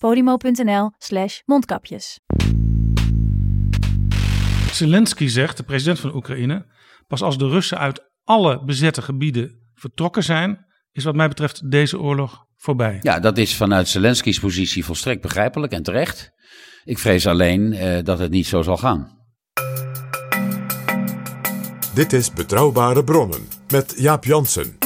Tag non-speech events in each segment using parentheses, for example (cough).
podimo.nl slash mondkapjes. Zelensky zegt, de president van Oekraïne, pas als de Russen uit alle bezette gebieden vertrokken zijn, is wat mij betreft deze oorlog voorbij. Ja, dat is vanuit Zelensky's positie volstrekt begrijpelijk en terecht. Ik vrees alleen eh, dat het niet zo zal gaan. Dit is Betrouwbare Bronnen met Jaap Jansen.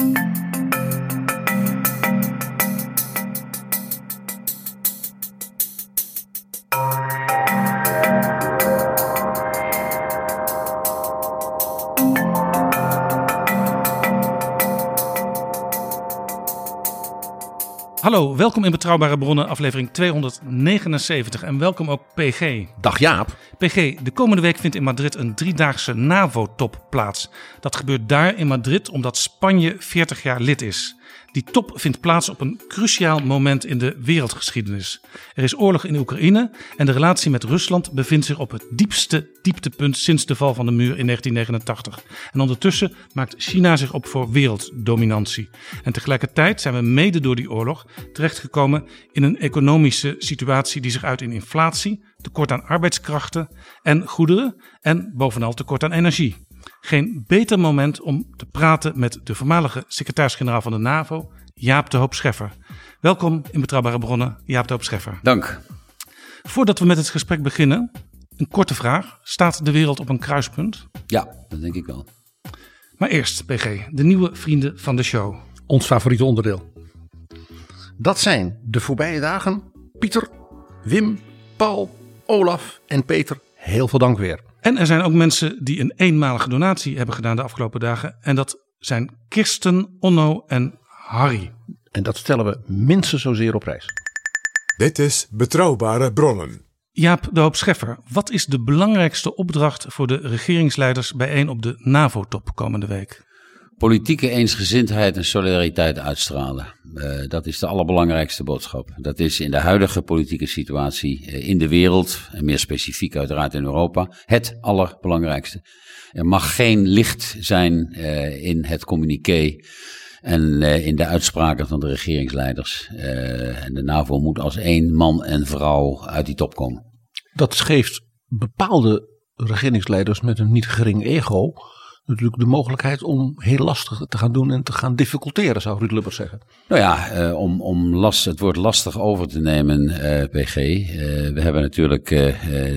Hallo, welkom in Betrouwbare Bronnen, aflevering 279 en welkom ook PG. Dag Jaap. PG, de komende week vindt in Madrid een driedaagse NAVO-top plaats. Dat gebeurt daar in Madrid omdat Spanje 40 jaar lid is. Die top vindt plaats op een cruciaal moment in de wereldgeschiedenis. Er is oorlog in Oekraïne en de relatie met Rusland bevindt zich op het diepste dieptepunt sinds de val van de muur in 1989. En ondertussen maakt China zich op voor werelddominantie. En tegelijkertijd zijn we mede door die oorlog terechtgekomen in een economische situatie die zich uit in inflatie, tekort aan arbeidskrachten en goederen en bovenal tekort aan energie. Geen beter moment om te praten met de voormalige secretaris-generaal van de NAVO, Jaap de Hoop Scheffer. Welkom in Betrouwbare Bronnen, Jaap de Hoop Scheffer. Dank. Voordat we met het gesprek beginnen, een korte vraag. Staat de wereld op een kruispunt? Ja, dat denk ik wel. Maar eerst, PG, de nieuwe vrienden van de show. Ons favoriete onderdeel. Dat zijn de voorbije dagen Pieter, Wim, Paul, Olaf en Peter. Heel veel dank weer. En er zijn ook mensen die een eenmalige donatie hebben gedaan de afgelopen dagen. En dat zijn Kirsten, Onno en Harry. En dat stellen we minstens zozeer op prijs. Dit is Betrouwbare Bronnen. Jaap de Hoop Scheffer, wat is de belangrijkste opdracht voor de regeringsleiders bijeen op de NAVO-top komende week? Politieke eensgezindheid en solidariteit uitstralen. Eh, dat is de allerbelangrijkste boodschap. Dat is in de huidige politieke situatie eh, in de wereld, en meer specifiek uiteraard in Europa, het allerbelangrijkste. Er mag geen licht zijn eh, in het communiqué en in de uitspraken van de regeringsleiders. En de NAVO moet als één man en vrouw uit die top komen. Dat geeft bepaalde regeringsleiders met een niet gering ego natuurlijk de mogelijkheid om heel lastig te gaan doen en te gaan difficulteren, zou Ruud Lubbers zeggen. Nou ja, eh, om, om last, het woord lastig over te nemen, eh, PG. eh, we hebben natuurlijk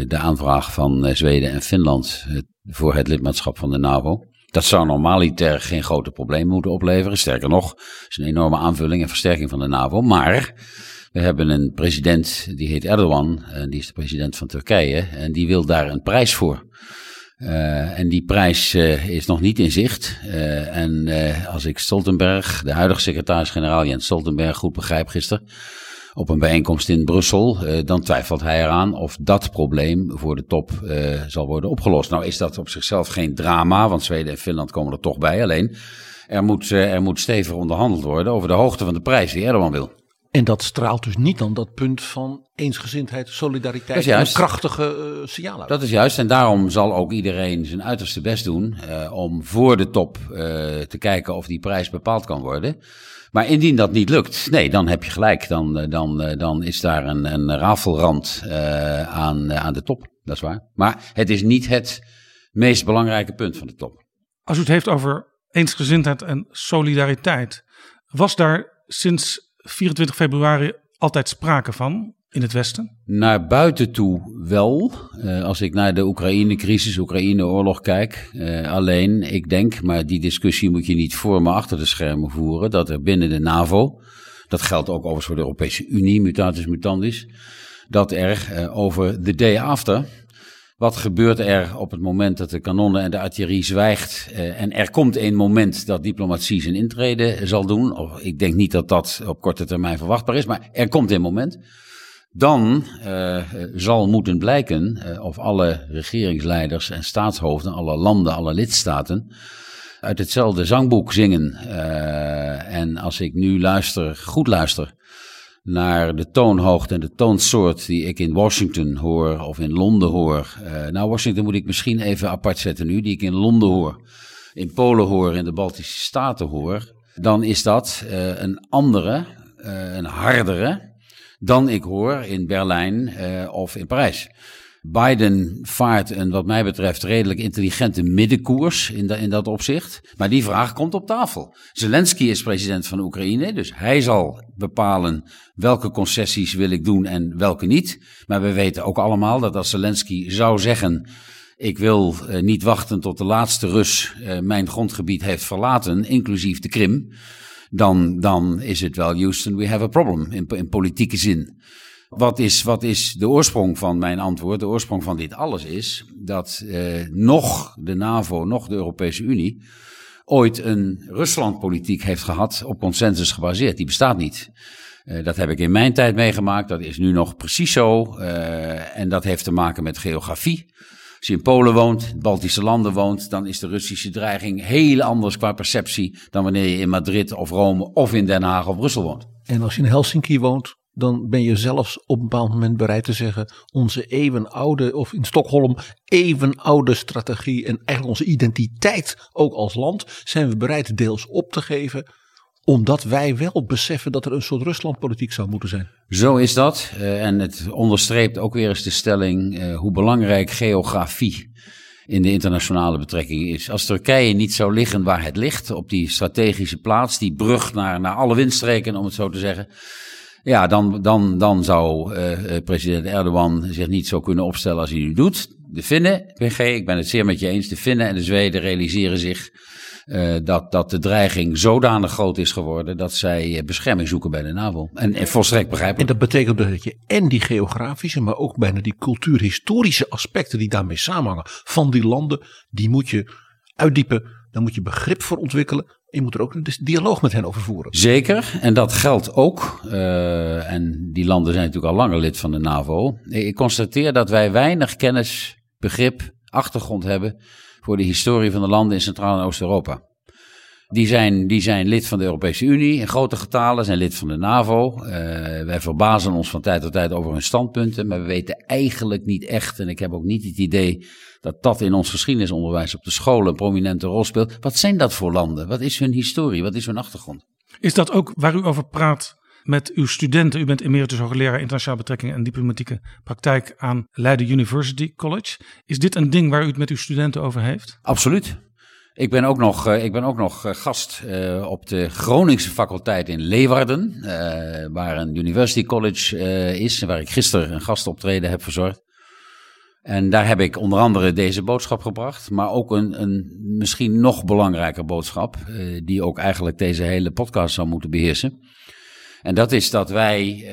de aanvraag van Zweden en Finland voor het lidmaatschap van de NAVO. Dat zou normaliter geen grote problemen moeten opleveren. Sterker nog, het is een enorme aanvulling en versterking van de NAVO. Maar we hebben een president, die heet Erdogan, en die is de president van Turkije. En die wil daar een prijs voor. Uh, en die prijs uh, is nog niet in zicht. Uh, en als ik Stoltenberg, de huidige secretaris-generaal Jens Stoltenberg, goed begrijp gisteren, op een bijeenkomst in Brussel, dan twijfelt hij eraan of dat probleem voor de top zal worden opgelost. Nou is dat op zichzelf geen drama, want Zweden en Finland komen er toch bij. Alleen, er moet, er moet stevig onderhandeld worden over de hoogte van de prijs die Erdogan wil. En dat straalt dus niet dan dat punt van eensgezindheid, solidariteit en een krachtige uh, signaal uit. Dat is juist en daarom zal ook iedereen zijn uiterste best doen uh, om voor de top uh, te kijken of die prijs bepaald kan worden. Maar indien dat niet lukt, nee, dan heb je gelijk. Dan, dan, dan is daar een, een rafelrand aan, aan de top. Dat is waar. Maar het is niet het meest belangrijke punt van de top. Als u het heeft over eensgezindheid en solidariteit, was daar sinds 24 februari altijd sprake van? in het Westen? Naar buiten toe wel. Uh, als ik naar de Oekraïne-crisis, Oekraïne-oorlog kijk. Uh, alleen, ik denk, maar die discussie moet je niet voor me achter de schermen voeren, dat er binnen de NAVO, dat geldt ook overigens voor de Europese Unie, mutatis mutandis, dat er uh, over the day after wat gebeurt er op het moment dat de kanonnen en de artillerie zwijgt uh, en er komt een moment dat diplomatie zijn intrede zal doen? Of, ik denk niet dat dat op korte termijn verwachtbaar is, maar er komt een moment. Dan uh, zal moeten blijken uh, of alle regeringsleiders en staatshoofden, alle landen, alle lidstaten uit hetzelfde zangboek zingen. en als ik nu luister, goed luister naar de toonhoogte en de toonsoort die ik in Washington hoor of in Londen hoor. Uh, nou, Washington moet ik misschien even apart zetten nu, die ik in Londen hoor, in Polen hoor, in de Baltische Staten hoor. Dan is dat uh, een andere, uh, een hardere dan ik hoor in Berlijn of in Parijs. Biden vaart een, wat mij betreft, redelijk intelligente middenkoers in, in dat opzicht. Maar die vraag komt op tafel. Zelensky is president van Oekraïne, dus hij zal bepalen welke concessies wil ik doen en welke niet. Maar we weten ook allemaal dat als Zelensky zou zeggen. Ik wil uh, niet wachten tot de laatste Rus uh, mijn grondgebied heeft verlaten, inclusief de Krim. Dan, dan is het wel, Houston, we have a problem in, in politieke zin. Wat is, wat is de oorsprong van mijn antwoord? De oorsprong van dit alles is dat eh, nog de NAVO, nog de Europese Unie ooit een Ruslandpolitiek heeft gehad op consensus gebaseerd. Die bestaat niet. Uh, dat heb ik in mijn tijd meegemaakt. Dat is nu nog precies zo. Uh, en dat heeft te maken met geografie. Als je in Polen woont, Baltische landen woont, dan is de Russische dreiging heel anders qua perceptie dan wanneer je in Madrid of Rome of in Den Haag of Brussel woont. En als je in Helsinki woont, dan ben je zelfs op een bepaald moment bereid te zeggen: onze eeuwenoude, of in Stockholm, eeuwenoude strategie en eigenlijk onze identiteit ook als land, zijn we bereid deels op te geven omdat wij wel beseffen dat er een soort Ruslandpolitiek zou moeten zijn. Zo is dat. Uh, en het onderstreept ook weer eens de stelling uh, hoe belangrijk geografie in de internationale betrekkingen is. Als Turkije niet zou liggen waar het ligt, op die strategische plaats, die brug naar, naar alle windstreken, om het zo te zeggen ja, dan, dan, dan zou uh, president Erdogan zich niet zo kunnen opstellen als hij nu doet. De Finnen, PG, ik ben het zeer met je eens, de Finnen en de Zweden realiseren zich uh, dat, dat de dreiging zodanig groot is geworden dat zij bescherming zoeken bij de NAVO. En, en volstrekt begrijpelijk. En dat betekent dat je en die geografische, maar ook bijna die cultuurhistorische aspecten die daarmee samenhangen van die landen, die moet je uitdiepen. Daar moet je begrip voor ontwikkelen. Je moet er ook een dialoog met hen over voeren. Zeker, en dat geldt ook. Uh, en die landen zijn natuurlijk al langer lid van de NAVO. Ik constateer dat wij weinig kennis, begrip, achtergrond hebben voor de historie van de landen in Centraal- en Oost-Europa. Die zijn, die zijn lid van de Europese Unie in grote getalen, zijn lid van de NAVO. Uh, wij verbazen ons van tijd tot tijd over hun standpunten, maar we weten eigenlijk niet echt, en ik heb ook niet het idee dat dat in ons geschiedenisonderwijs op de scholen een prominente rol speelt. Wat zijn dat voor landen? Wat is hun historie? Wat is hun achtergrond? Is dat ook waar u over praat met uw studenten? U bent emeritus hoogleraar internationale betrekkingen en diplomatieke praktijk aan Leiden University College. Is dit een ding waar u het met uw studenten over heeft? Absoluut. Ik ben ook nog, ik ben ook nog gast uh, op de Groningse faculteit in Leeuwarden, waar een University College is, waar ik gisteren een gastoptreden heb verzorgd. En daar heb ik onder andere deze boodschap gebracht, maar ook een, een misschien nog belangrijker boodschap, die ook eigenlijk deze hele podcast zou moeten beheersen. En dat is dat wij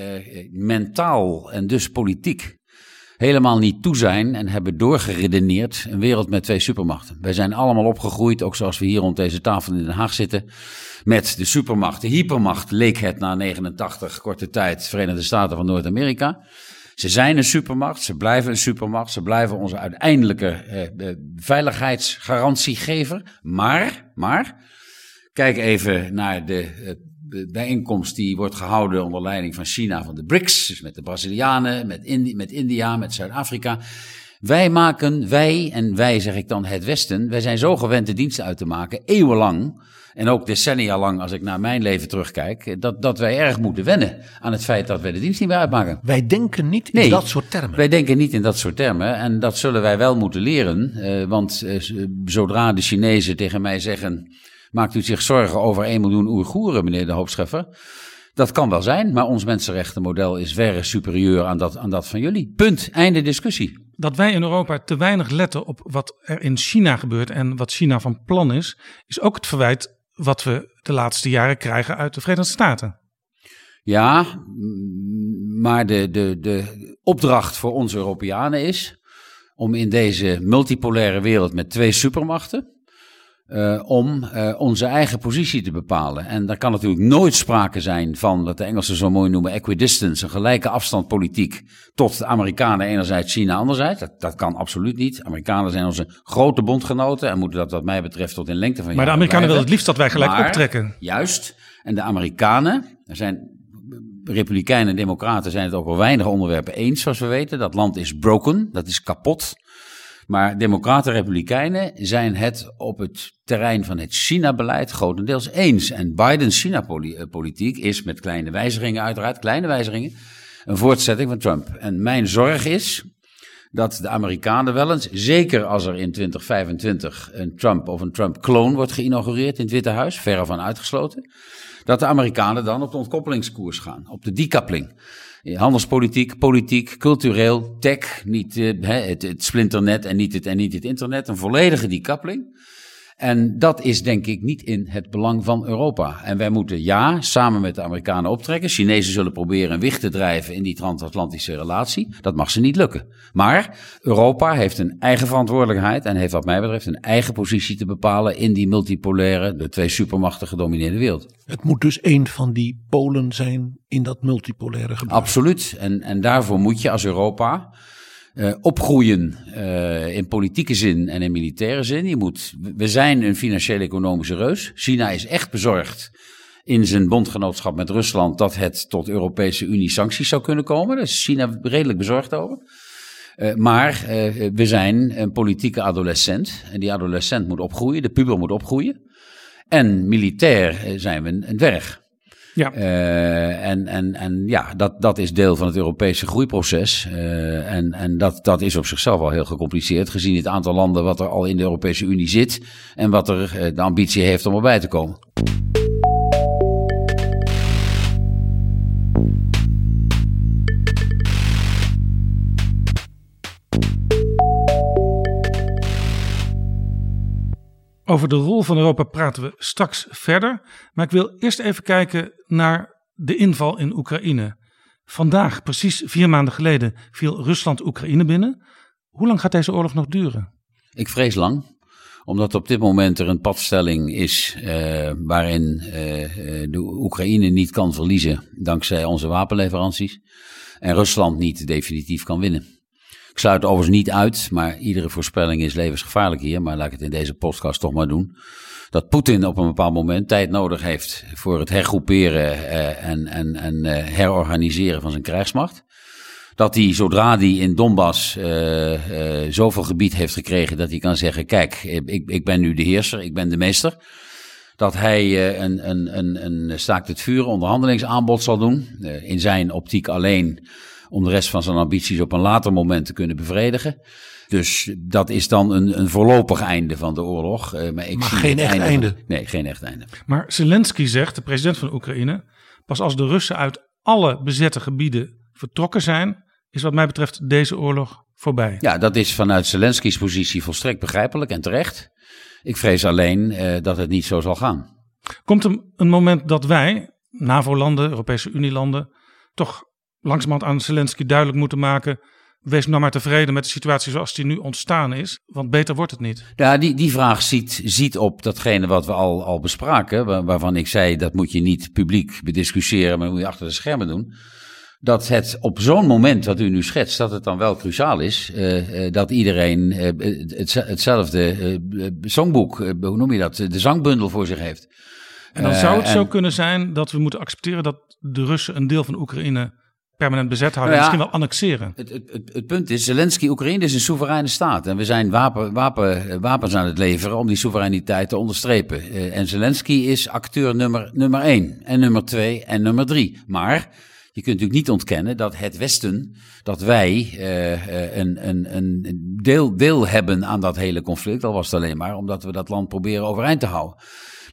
mentaal en dus politiek helemaal niet toe zijn en hebben doorgeredeneerd een wereld met twee supermachten. Wij zijn allemaal opgegroeid, ook zoals we hier rond deze tafel in Den Haag zitten, met de supermacht. De hypermacht leek het na 89 korte tijd Verenigde Staten van Noord-Amerika. Ze zijn een supermacht, ze blijven een supermacht, ze blijven onze uiteindelijke eh, veiligheidsgarantiegever. Maar, maar, kijk even naar de, eh, de bijeenkomst die wordt gehouden onder leiding van China van de BRICS, dus met de Brazilianen, met, Indi met India, met Zuid-Afrika. Wij maken, wij, en wij zeg ik dan het Westen, wij zijn zo gewend de diensten uit te maken, eeuwenlang en ook decennia lang, als ik naar mijn leven terugkijk, dat, dat wij erg moeten wennen aan het feit dat wij de dienst niet meer uitmaken. Wij denken niet in dat soort termen. Wij denken niet in dat soort termen. En dat zullen wij wel moeten leren. Uh, want uh, zodra de Chinezen tegen mij zeggen. Maakt u zich zorgen over 1 miljoen Oeigoeren, meneer de Hoopscheffer? Dat kan wel zijn, maar ons mensenrechtenmodel is verre superieur aan dat, aan dat van jullie. Punt. Einde discussie. Dat wij in Europa te weinig letten op wat er in China gebeurt en wat China van plan is, is ook het verwijt wat we de laatste jaren krijgen uit de Verenigde Staten. Ja, maar de, de, de opdracht voor ons Europeanen is om in deze multipolaire wereld met twee supermachten uh, om uh, onze eigen positie te bepalen. En daar kan natuurlijk nooit sprake zijn van wat de Engelsen zo mooi noemen equidistance, een gelijke afstandpolitiek tot de Amerikanen enerzijds, China anderzijds. Dat, dat kan absoluut niet. Amerikanen zijn onze grote bondgenoten en moeten dat wat mij betreft tot in lengte van Maar de Amerikanen willen het liefst dat wij gelijk maar, optrekken. Juist. En de Amerikanen, er zijn Republikeinen en Democraten zijn het over weinig onderwerpen eens, zoals we weten. Dat land is broken, dat is kapot. Maar Democraten en Republikeinen zijn het op het terrein van het China-beleid grotendeels eens. En Bidens China-politiek is met kleine wijzigingen, uiteraard, kleine wijzigingen, een voortzetting van Trump. En mijn zorg is dat de Amerikanen wel eens, zeker als er in 2025 een Trump of een Trump-kloon wordt geïnaugureerd in het Witte Huis, verre van uitgesloten, dat de Amerikanen dan op de ontkoppelingskoers gaan, op de decoupling handelspolitiek, politiek, cultureel, tech, niet uh, het, het, splinternet en niet het, en niet het internet, een volledige decoupling. En dat is denk ik niet in het belang van Europa. En wij moeten ja, samen met de Amerikanen optrekken. Chinezen zullen proberen een wicht te drijven in die transatlantische relatie. Dat mag ze niet lukken. Maar Europa heeft een eigen verantwoordelijkheid en heeft wat mij betreft een eigen positie te bepalen in die multipolaire, de twee supermachten gedomineerde wereld. Het moet dus een van die polen zijn in dat multipolaire gebied. Absoluut. En, en daarvoor moet je als Europa uh, opgroeien uh, in politieke zin en in militaire zin. Je moet, we zijn een financiële-economische reus. China is echt bezorgd in zijn bondgenootschap met Rusland dat het tot Europese Unie sancties zou kunnen komen. Daar is China redelijk bezorgd over. Uh, maar we zijn een politieke adolescent. En die adolescent moet opgroeien, de puber moet opgroeien. En militair zijn we een dwerg. Ja. Uh, en en, en ja, dat, dat is deel van het Europese groeiproces. Uh, en en dat, dat is op zichzelf al heel gecompliceerd, gezien het aantal landen wat er al in de Europese Unie zit en wat er uh, de ambitie heeft om erbij te komen. Over de rol van Europa praten we straks verder. Maar ik wil eerst even kijken naar de inval in Oekraïne. Vandaag, precies vier maanden geleden, viel Rusland Oekraïne binnen. Hoe lang gaat deze oorlog nog duren? Ik vrees lang omdat op dit moment er een padstelling is uh, waarin uh, de Oekraïne niet kan verliezen dankzij onze wapenleveranties. En Rusland niet definitief kan winnen. Ik sluit overigens niet uit, maar iedere voorspelling is levensgevaarlijk hier. Maar laat ik het in deze podcast toch maar doen. Dat Poetin op een bepaald moment tijd nodig heeft voor het hergroeperen eh, en, en, en eh, herorganiseren van zijn krijgsmacht. Dat hij, zodra hij in Donbass uh, zoveel gebied heeft gekregen dat hij kan zeggen: Kijk, ik, ik ben nu de heerser, ik ben de meester. Dat hij een, een, een, een staakt het vuren onderhandelingsaanbod zal doen. in zijn optiek alleen om de rest van zijn ambities op een later moment te kunnen bevredigen. Dus dat is dan een, een voorlopig einde van de oorlog. Uh, maar ik maar zie geen echt einde. einde. nee, geen echt einde. Maar Zelensky zegt, de president van Oekraïne, pas als de Russen uit alle bezette gebieden vertrokken zijn, is wat mij betreft deze oorlog voorbij. Ja, dat is vanuit Zelensky's positie volstrekt begrijpelijk en terecht. Ik vrees alleen uh, dat het niet zo zal gaan. Komt er een moment dat wij, NAVO-landen, Europese Unie-landen, toch langzamerhand aan Zelensky duidelijk moeten maken. Wees nou maar tevreden met de situatie zoals die nu ontstaan is, want beter wordt het niet. Ja, die, die vraag ziet, ziet op datgene wat we al, al bespraken, waarvan ik zei dat moet je niet publiek bediscussiëren, maar moet je achter de schermen doen. Dat het op zo'n moment wat u nu schetst, dat het dan wel cruciaal is uh, dat iedereen uh, het, hetzelfde zangboek, hoe noem je dat, de zangbundel voor zich heeft. En dan zou het zo kunnen zijn dat we moeten accepteren dat de Russen een deel van Oekraïne permanent bezet houden, nou ja, misschien wel annexeren. Het, het, het, punt is, Zelensky, Oekraïne is een soevereine staat. En we zijn wapen, wapen, wapens aan het leveren om die soevereiniteit te onderstrepen. Uh, en Zelensky is acteur nummer, nummer één. En nummer twee en nummer drie. Maar je kunt natuurlijk niet ontkennen dat het Westen, dat wij uh, een, een, een deel, deel hebben aan dat hele conflict. Al was het alleen maar omdat we dat land proberen overeind te houden.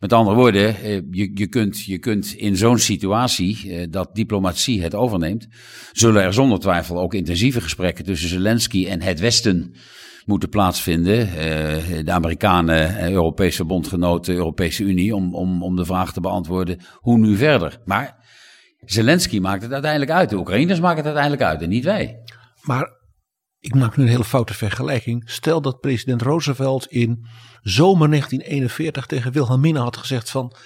Met andere woorden, eh, je, je, kunt, je kunt in zo'n situatie eh, dat diplomatie het overneemt, zullen er zonder twijfel ook intensieve gesprekken tussen Zelensky en het Westen moeten plaatsvinden. Eh, de Amerikanen, Europese bondgenoten, Europese Unie, om, om, om de vraag te beantwoorden hoe nu verder. Maar Zelensky maakt het uiteindelijk uit. De Oekraïners maken het uiteindelijk uit en niet wij. Maar ik maak nu een hele foute vergelijking. Stel dat president Roosevelt in zomer 1941 tegen Wilhelmina had gezegd van...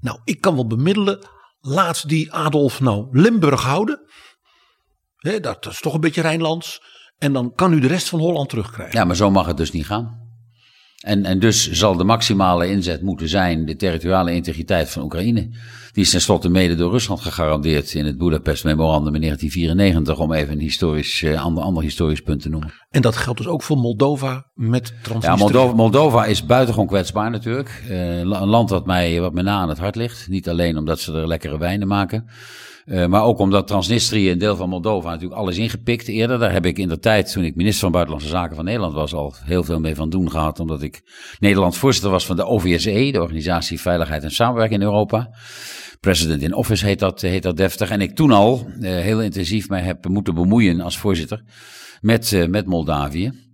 Nou, ik kan wel bemiddelen. Laat die Adolf nou Limburg houden. dat is toch een beetje Rijnlands. En dan kan u de rest van Holland terugkrijgen. Ja, maar zo mag het dus niet gaan. En, en dus zal de maximale inzet moeten zijn de territoriale integriteit van Oekraïne. Die is tenslotte mede door Rusland gegarandeerd in het Budapest Memorandum in 1994, om even een historisch, uh, ander, ander historisch punt te noemen. En dat geldt dus ook voor Moldova met Transnistrië? Ja, Moldova, Moldova is buitengewoon kwetsbaar natuurlijk. Uh, een land wat mij, wat mij na aan het hart ligt. Niet alleen omdat ze er lekkere wijnen maken. Uh, maar ook omdat Transnistrië, een deel van Moldova, natuurlijk alles ingepikt eerder. Daar heb ik in de tijd, toen ik minister van Buitenlandse Zaken van Nederland was, al heel veel mee van doen gehad. Omdat ik Nederland voorzitter was van de OVSE, de Organisatie Veiligheid en Samenwerking in Europa. President in Office heet dat, heet dat deftig. En ik toen al uh, heel intensief mij heb moeten bemoeien als voorzitter met, uh, met Moldavië.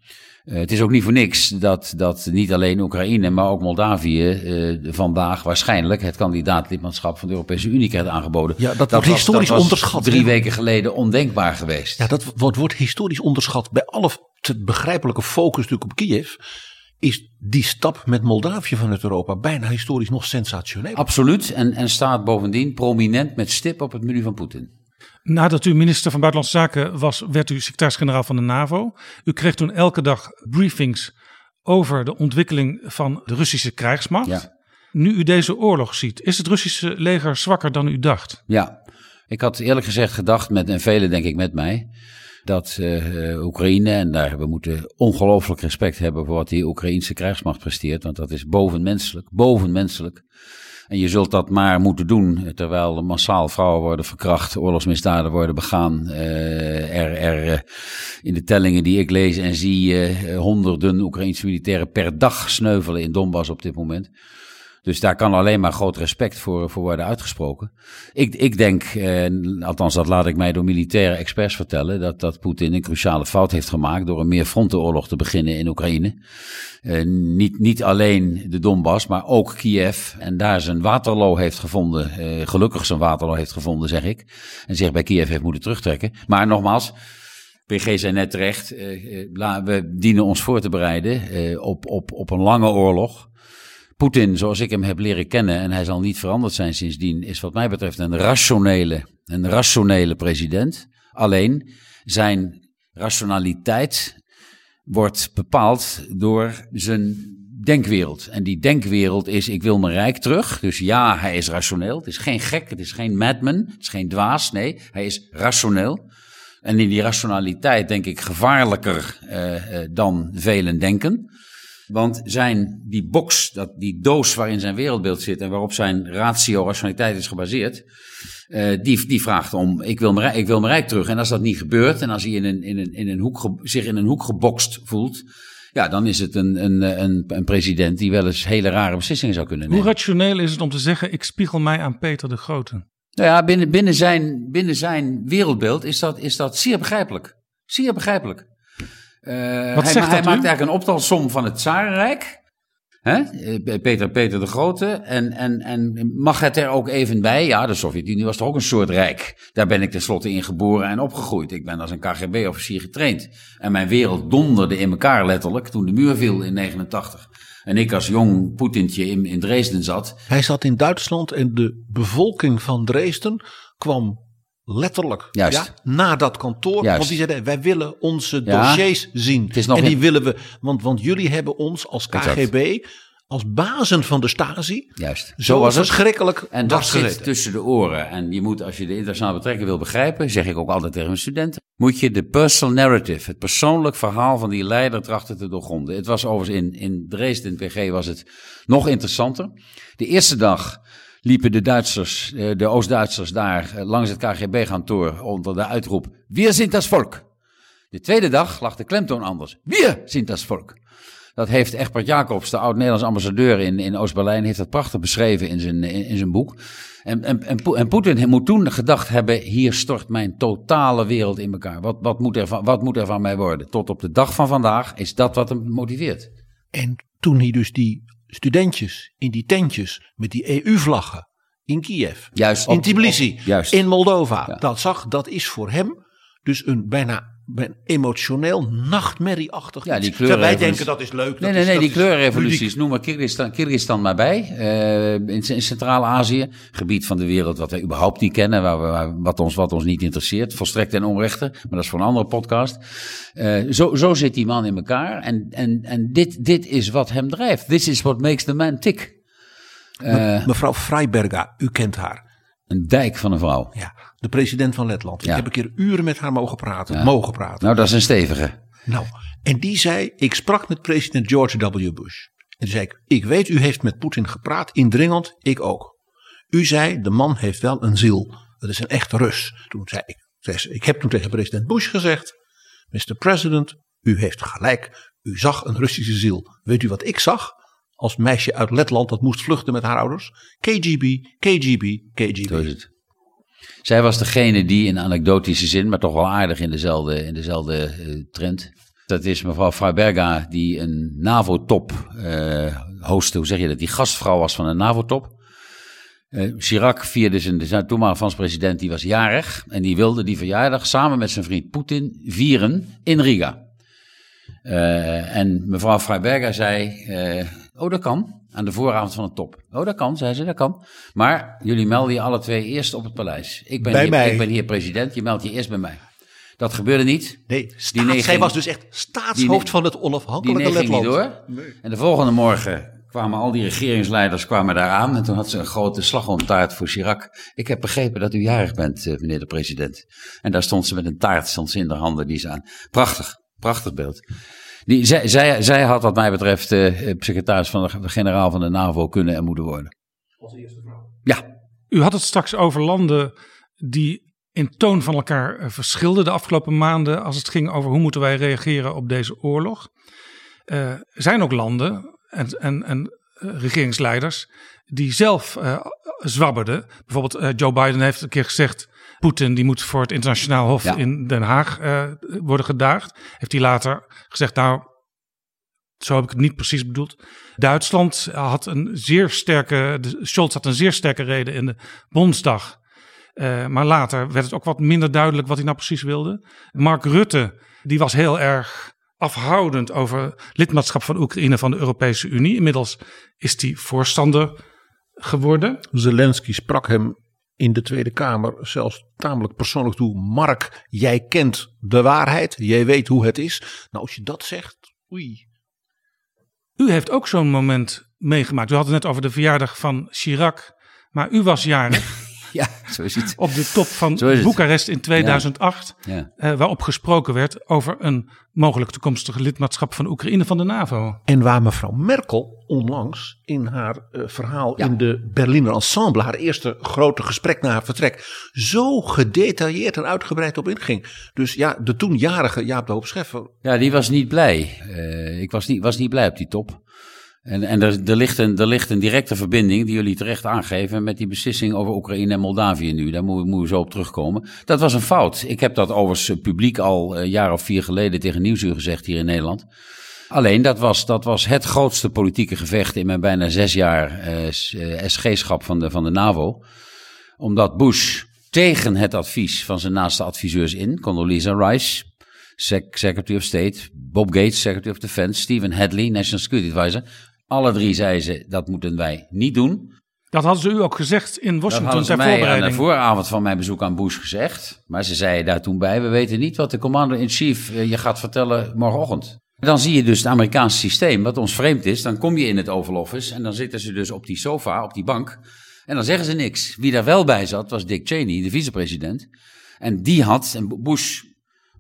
Uh, het is ook niet voor niks dat, dat niet alleen Oekraïne, maar ook Moldavië uh, vandaag waarschijnlijk het kandidaatlidmaatschap van de Europese Unie krijgt aangeboden. Ja, dat, wordt historisch dat onderschat. Drie weken geleden ondenkbaar geweest. Ja, dat wordt, wordt historisch onderschat. Bij alle begrijpelijke focus natuurlijk op Kiev is die stap met Moldavië vanuit Europa bijna historisch nog sensationeel. Absoluut. En, en staat bovendien prominent met stip op het menu van Poetin. Nadat u minister van Buitenlandse Zaken was, werd u secretaris-generaal van de NAVO. U kreeg toen elke dag briefings over de ontwikkeling van de Russische krijgsmacht. Ja. Nu u deze oorlog ziet, is het Russische leger zwakker dan u dacht? Ja, ik had eerlijk gezegd gedacht, met, en velen denk ik met mij, dat uh, Oekraïne, en daar we moeten ongelooflijk respect hebben voor wat die Oekraïnse krijgsmacht presteert, want dat is bovenmenselijk, bovenmenselijk. En je zult dat maar moeten doen, terwijl massaal vrouwen worden verkracht, oorlogsmisdaden worden begaan. Uh, er, er uh, in de tellingen die ik lees en zie, honderden Oekraïnse militairen per dag sneuvelen in Donbass op dit moment. Dus daar kan alleen maar groot respect voor, voor worden uitgesproken. Ik, ik denk, eh, althans dat laat ik mij door militaire experts vertellen, dat, dat Poetin een cruciale fout heeft gemaakt door een meerfrontenoorlog te beginnen in Oekraïne. Eh, niet, niet alleen de Donbass, maar ook Kiev. En daar zijn Waterloo heeft gevonden, eh, gelukkig zijn Waterloo heeft gevonden, zeg ik. En zich bij Kiev heeft moeten terugtrekken. Maar nogmaals, PG zei net terecht, uh, we dienen ons voor te bereiden op, op, op een lange oorlog. Poetin, zoals ik hem heb leren kennen, en hij zal niet veranderd zijn sindsdien, is wat mij betreft een rationele, een rationele president. Alleen zijn rationaliteit wordt bepaald door zijn denkwereld. En die denkwereld is: ik wil mijn rijk terug. Dus ja, hij is rationeel. Het is geen gek, het is geen madman, het is geen dwaas. Nee, hij is rationeel. En in die rationaliteit denk ik gevaarlijker uh, uh, dan velen denken. Want zijn die box, dat, die doos waarin zijn wereldbeeld zit en waarop zijn ratio, rationaliteit is gebaseerd, uh, die, die vraagt om: ik wil, mijn, ik wil mijn rijk terug. En als dat niet gebeurt en als hij in een, in een, in een hoek, zich in een hoek gebokst voelt, ja, dan is het een, een, een, een president die wel eens hele rare beslissingen zou kunnen nemen. Hoe rationeel is het om te zeggen: ik spiegel mij aan Peter de Grote? Nou ja, binnen, binnen, zijn, binnen zijn wereldbeeld is dat, is dat zeer begrijpelijk. Zeer begrijpelijk. Uh, Wat hij, zegt hij dat maakt eigenlijk een optelsom van het Tsarenrijk. Hè? Eh, Peter, Peter de Grote. En, en, en mag het er ook even bij? Ja, de Sovjet-Unie was toch ook een soort rijk. Daar ben ik tenslotte in geboren en opgegroeid. Ik ben als een KGB-officier getraind. En mijn wereld donderde in elkaar letterlijk toen de muur viel in 89. En ik als jong Poetintje in, in Dresden zat. Hij zat in Duitsland en de bevolking van Dresden kwam letterlijk Juist. Ja, naar dat kantoor. Juist. Want die zeiden, wij willen onze Ja. dossiers zien. Het en die in- willen we, want, want jullie hebben ons als Exact. KGB, als bazen van de Stasi, Juist. zo was het. verschrikkelijk En dat zit tussen de oren. En je moet, als je de internationale betrekking wil begrijpen, zeg ik ook altijd tegen mijn studenten, moet je de personal narrative, het persoonlijk verhaal van die leider trachten te doorgronden. Het was overigens in, in Dresden, in PG, was het nog interessanter. De eerste dag liepen de Duitsers, eh, de Oost-Duitsers daar eh, langs het KGB-kantoor onder de uitroep, Wir sind das Volk. De tweede dag lag de klemtoon anders. Wir sind das Volk. Dat heeft Egbert Jacobs, de oud-Nederlands ambassadeur in, in Oost-Berlijn, heeft dat prachtig beschreven in zijn, in, zijn boek. En, en, en, en Poetin moet toen gedacht hebben, hier stort mijn totale wereld in elkaar. Wat, wat, moet er van, wat moet er van mij worden? Tot op de dag van vandaag is dat wat hem motiveert. En toen hij dus die studentjes in die tentjes met die EU-vlaggen in Kiev, Juist. in Tbilisi, juist. in Moldova, Ja. dat zag, dat is voor hem dus een bijna een emotioneel nachtmerrieachtig Ja, die. Terwijl wij denken dat is leuk. Nee, dat nee, nee, dat die ludiek. Noem maar Kyrgyzstan, Kyrgyzstan maar bij. eh, in, in Centraal-Azië. Gebied van de wereld wat wij überhaupt niet kennen. Waar we, wat, ons, wat ons niet interesseert. Volstrekt en onrechte. Maar dat is voor een andere podcast. Eh, zo, zo zit die man in elkaar. En, en, en dit, dit is wat hem drijft. This is what makes the man tick. Eh, Mevrouw Freiberga, u kent haar. Een dijk van een vrouw. Ja, de president van Letland. Ik heb een keer uren met haar mogen praten. Ja. Mogen praten. Nou, dat is een stevige. Nou, en die zei, ik sprak met president George W. Bush. En toen zei ik, ik weet u heeft met Poetin gepraat, indringend, ik ook. U zei, de man heeft wel een ziel. Dat is een echte Rus. Toen zei ik, ik heb toen tegen president Bush gezegd, Mr. President, u heeft gelijk. U zag een Russische ziel. Weet u wat ik zag? Als meisje uit Letland dat moest vluchten met haar ouders. KGB, KGB, KGB. Zo is het. Zij was degene die in anekdotische zin, maar toch wel aardig in dezelfde, in dezelfde eh, trend. Dat is mevrouw Freiberga, die een NAVO-top eh hostte. Hoe zeg je dat? Die gastvrouw was van een NAVO-top. Eh, Chirac vierde zijn, toenmalige Frans president, die was jarig. En die wilde die verjaardag samen met zijn vriend Poetin vieren in Riga. En mevrouw Freiberga zei, oh dat kan, aan de vooravond van de top. Oh dat kan, zei ze, dat kan. Maar jullie melden je alle twee eerst op het paleis. Ik ben, Bij hier, mij. ik ben hier president, je meldt je eerst bij mij. Dat gebeurde niet. Nee, Die staats, neging- zij was dus echt die staatshoofd van het Die onafhankelijke nee ging niet Letland. door. En de volgende morgen kwamen al die regeringsleiders kwamen daar aan. En toen had ze een grote slagroomtaart voor Chirac. Ik heb begrepen dat u jarig bent, eh, meneer de president. En daar stond ze met een taart stond ze in de handen die ze aan. Prachtig, prachtig beeld. Die, zij, zij, zij had wat mij betreft eh, eh, secretaris van de generaal van de NAVO kunnen en moeten worden. Ja, U had het straks over landen die in toon van elkaar eh, verschilden de afgelopen maanden als het ging over hoe moeten wij reageren op deze oorlog. Eh, Er zijn ook landen en, en, en regeringsleiders die zelf eh, zwabberden. Bijvoorbeeld Joe Biden heeft een keer gezegd, Poetin die moet voor het internationaal hof Ja. in Den Haag eh, worden gedaagd. Heeft hij later gezegd, nou zo heb ik het niet precies bedoeld. Duitsland had een zeer sterke, de, Scholz had een zeer sterke reden in de Bondsdag. Eh, maar later werd het ook wat minder duidelijk wat hij nou precies wilde. Mark Rutte, die was heel erg afhoudend over lidmaatschap van Oekraïne van de Europese Unie. Inmiddels is hij voorstander geworden. Zelensky sprak hem in de Tweede Kamer zelfs tamelijk persoonlijk toe. Mark, jij kent de waarheid. Jij weet hoe het is. Nou, als je dat zegt, oei. U heeft ook zo'n moment meegemaakt. U had het net over de verjaardag van Chirac. Maar u was jarig (laughs) ja (laughs) zo is het. op de top van. Boekarest in 2008. Ja. eh, waarop gesproken werd over een mogelijk toekomstige lidmaatschap van Oekraïne van de NAVO. En waar mevrouw Merkel onlangs in haar eh, verhaal Ja. in de Berliner Ensemble, haar eerste grote gesprek na haar vertrek, zo gedetailleerd en uitgebreid op inging. Dus ja, de toenjarige Jaap de Hoop Scheffer. Ja, die was niet blij. Eh, ik was niet, was niet blij op die top. En, en er, ligt een, directe verbinding, die jullie terecht aangeven, met die beslissing over Oekraïne en Moldavië nu. Daar moet, moet je zo op terugkomen. Dat was een fout. Ik heb dat overigens eh, publiek al een jaar of vier geleden tegen Nieuwsuur gezegd hier in Nederland. Alleen, dat was, dat was het grootste politieke gevecht in mijn bijna zes jaar eh, s- eh, SG-schap van de, van de NAVO. Omdat Bush tegen het advies van zijn naaste adviseurs in, Condoleezza Rice, Sec- Secretary of State, Bob Gates, Secretary of Defense, Stephen Hadley, National Security Advisor. Alle drie zeiden ze, dat moeten wij niet doen. Dat hadden ze u ook gezegd in Dat Washington hadden ze ter mij aan de vooravond van mijn bezoek aan Bush gezegd. Maar ze zeiden daar toen bij, we weten niet wat de commander-in-chief eh, je gaat vertellen morgenochtend. Dan zie je dus het Amerikaanse systeem, wat ons vreemd is. Dan kom je in het Oval Office en dan zitten ze dus op die sofa, op die bank. En dan zeggen ze niks. Wie daar wel bij zat, was Dick Cheney, de vicepresident. En die had, en Bush,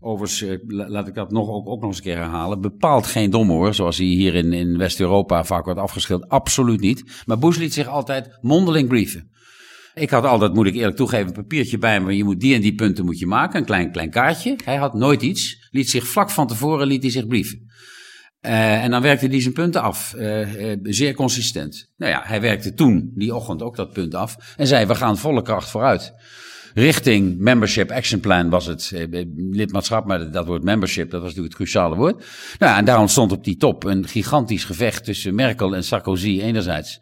overigens, eh, la- laat ik dat nog, ook, ook nog eens een keer herhalen, bepaald geen dom hoor, zoals hij hier in, in West-Europa vaak wordt afgeschilderd. Absoluut niet. Maar Bush liet zich altijd mondeling brieven. Ik had altijd, moet ik eerlijk toegeven, een papiertje bij me. Je moet die en die punten moet je maken. Een klein, klein kaartje. Hij had nooit iets. Liet zich vlak van tevoren liet hij zich brieven. Uh, en dan werkte hij zijn punten af, uh, zeer consistent. Nou ja, hij werkte toen, die ochtend, ook dat punt af. En zei, we gaan volle kracht vooruit. Richting Membership Action Plan was het lidmaatschap, maar dat woord membership, dat was natuurlijk het cruciale woord. Nou en daar ontstond op die top een gigantisch gevecht tussen Merkel en Sarkozy enerzijds.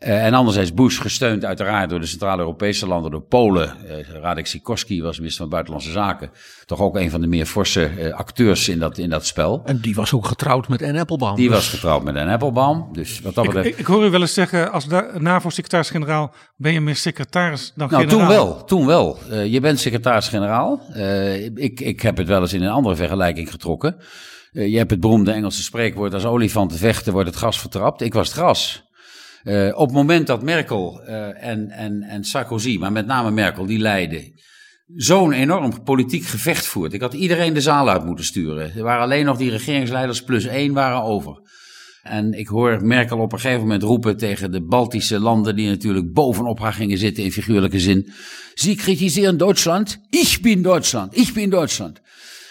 Uh, en anderzijds Bush, gesteund uiteraard door de Centraal-Europese landen, door Polen. Uh, Radek Sikorski was minister van Buitenlandse Zaken. Toch ook een van de meer forse uh, acteurs in dat, in dat spel. En die was ook getrouwd met Anne Applebaum. Die dus. was getrouwd met Anne Applebaum. Dus wat dat betreft... ik, ik, hoor u wel eens zeggen, als NAVO-secretaris-generaal ben je meer secretaris dan nou, generaal. toen wel, toen wel. je bent secretaris-generaal. ik, ik heb het wel eens in een andere vergelijking getrokken. je hebt het beroemde Engelse spreekwoord, als olifanten vechten wordt het gras vertrapt. Ik was het gras. Uh, op het moment dat Merkel uh, en, en, en Sarkozy, maar met name Merkel, die leiden, zo'n enorm politiek gevecht voert. Ik had iedereen de zaal uit moeten sturen. Er waren alleen nog die regeringsleiders plus één waren over. En ik hoor Merkel op een gegeven moment roepen tegen de Baltische landen, die natuurlijk bovenop haar gingen zitten in figuurlijke zin. Sie kritiseren Duitsland, ich bin Duitsland, ich bin Duitsland.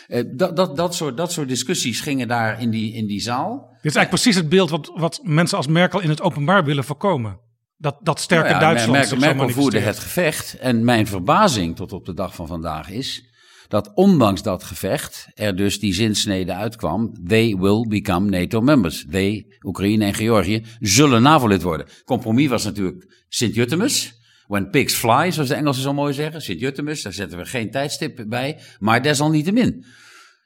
Uh, dat, dat, dat, soort, dat soort discussies gingen daar in die, in die zaal. Dit is eigenlijk precies het beeld wat, wat mensen als Merkel in het openbaar willen voorkomen. Dat, dat sterke nou ja, Duitsland. Merkel, Merkel voerde het gevecht. En mijn verbazing tot op de dag van vandaag is dat ondanks dat gevecht er dus die zinsnede uitkwam. They will become NATO members. They, Oekraïne en Georgië, zullen NAVO-lid worden. Compromis was natuurlijk Sint-Jutemus. When pigs fly, zoals de Engelsen zo mooi zeggen. Sint-Jutemus, daar zetten we geen tijdstip bij. Maar desalniettemin.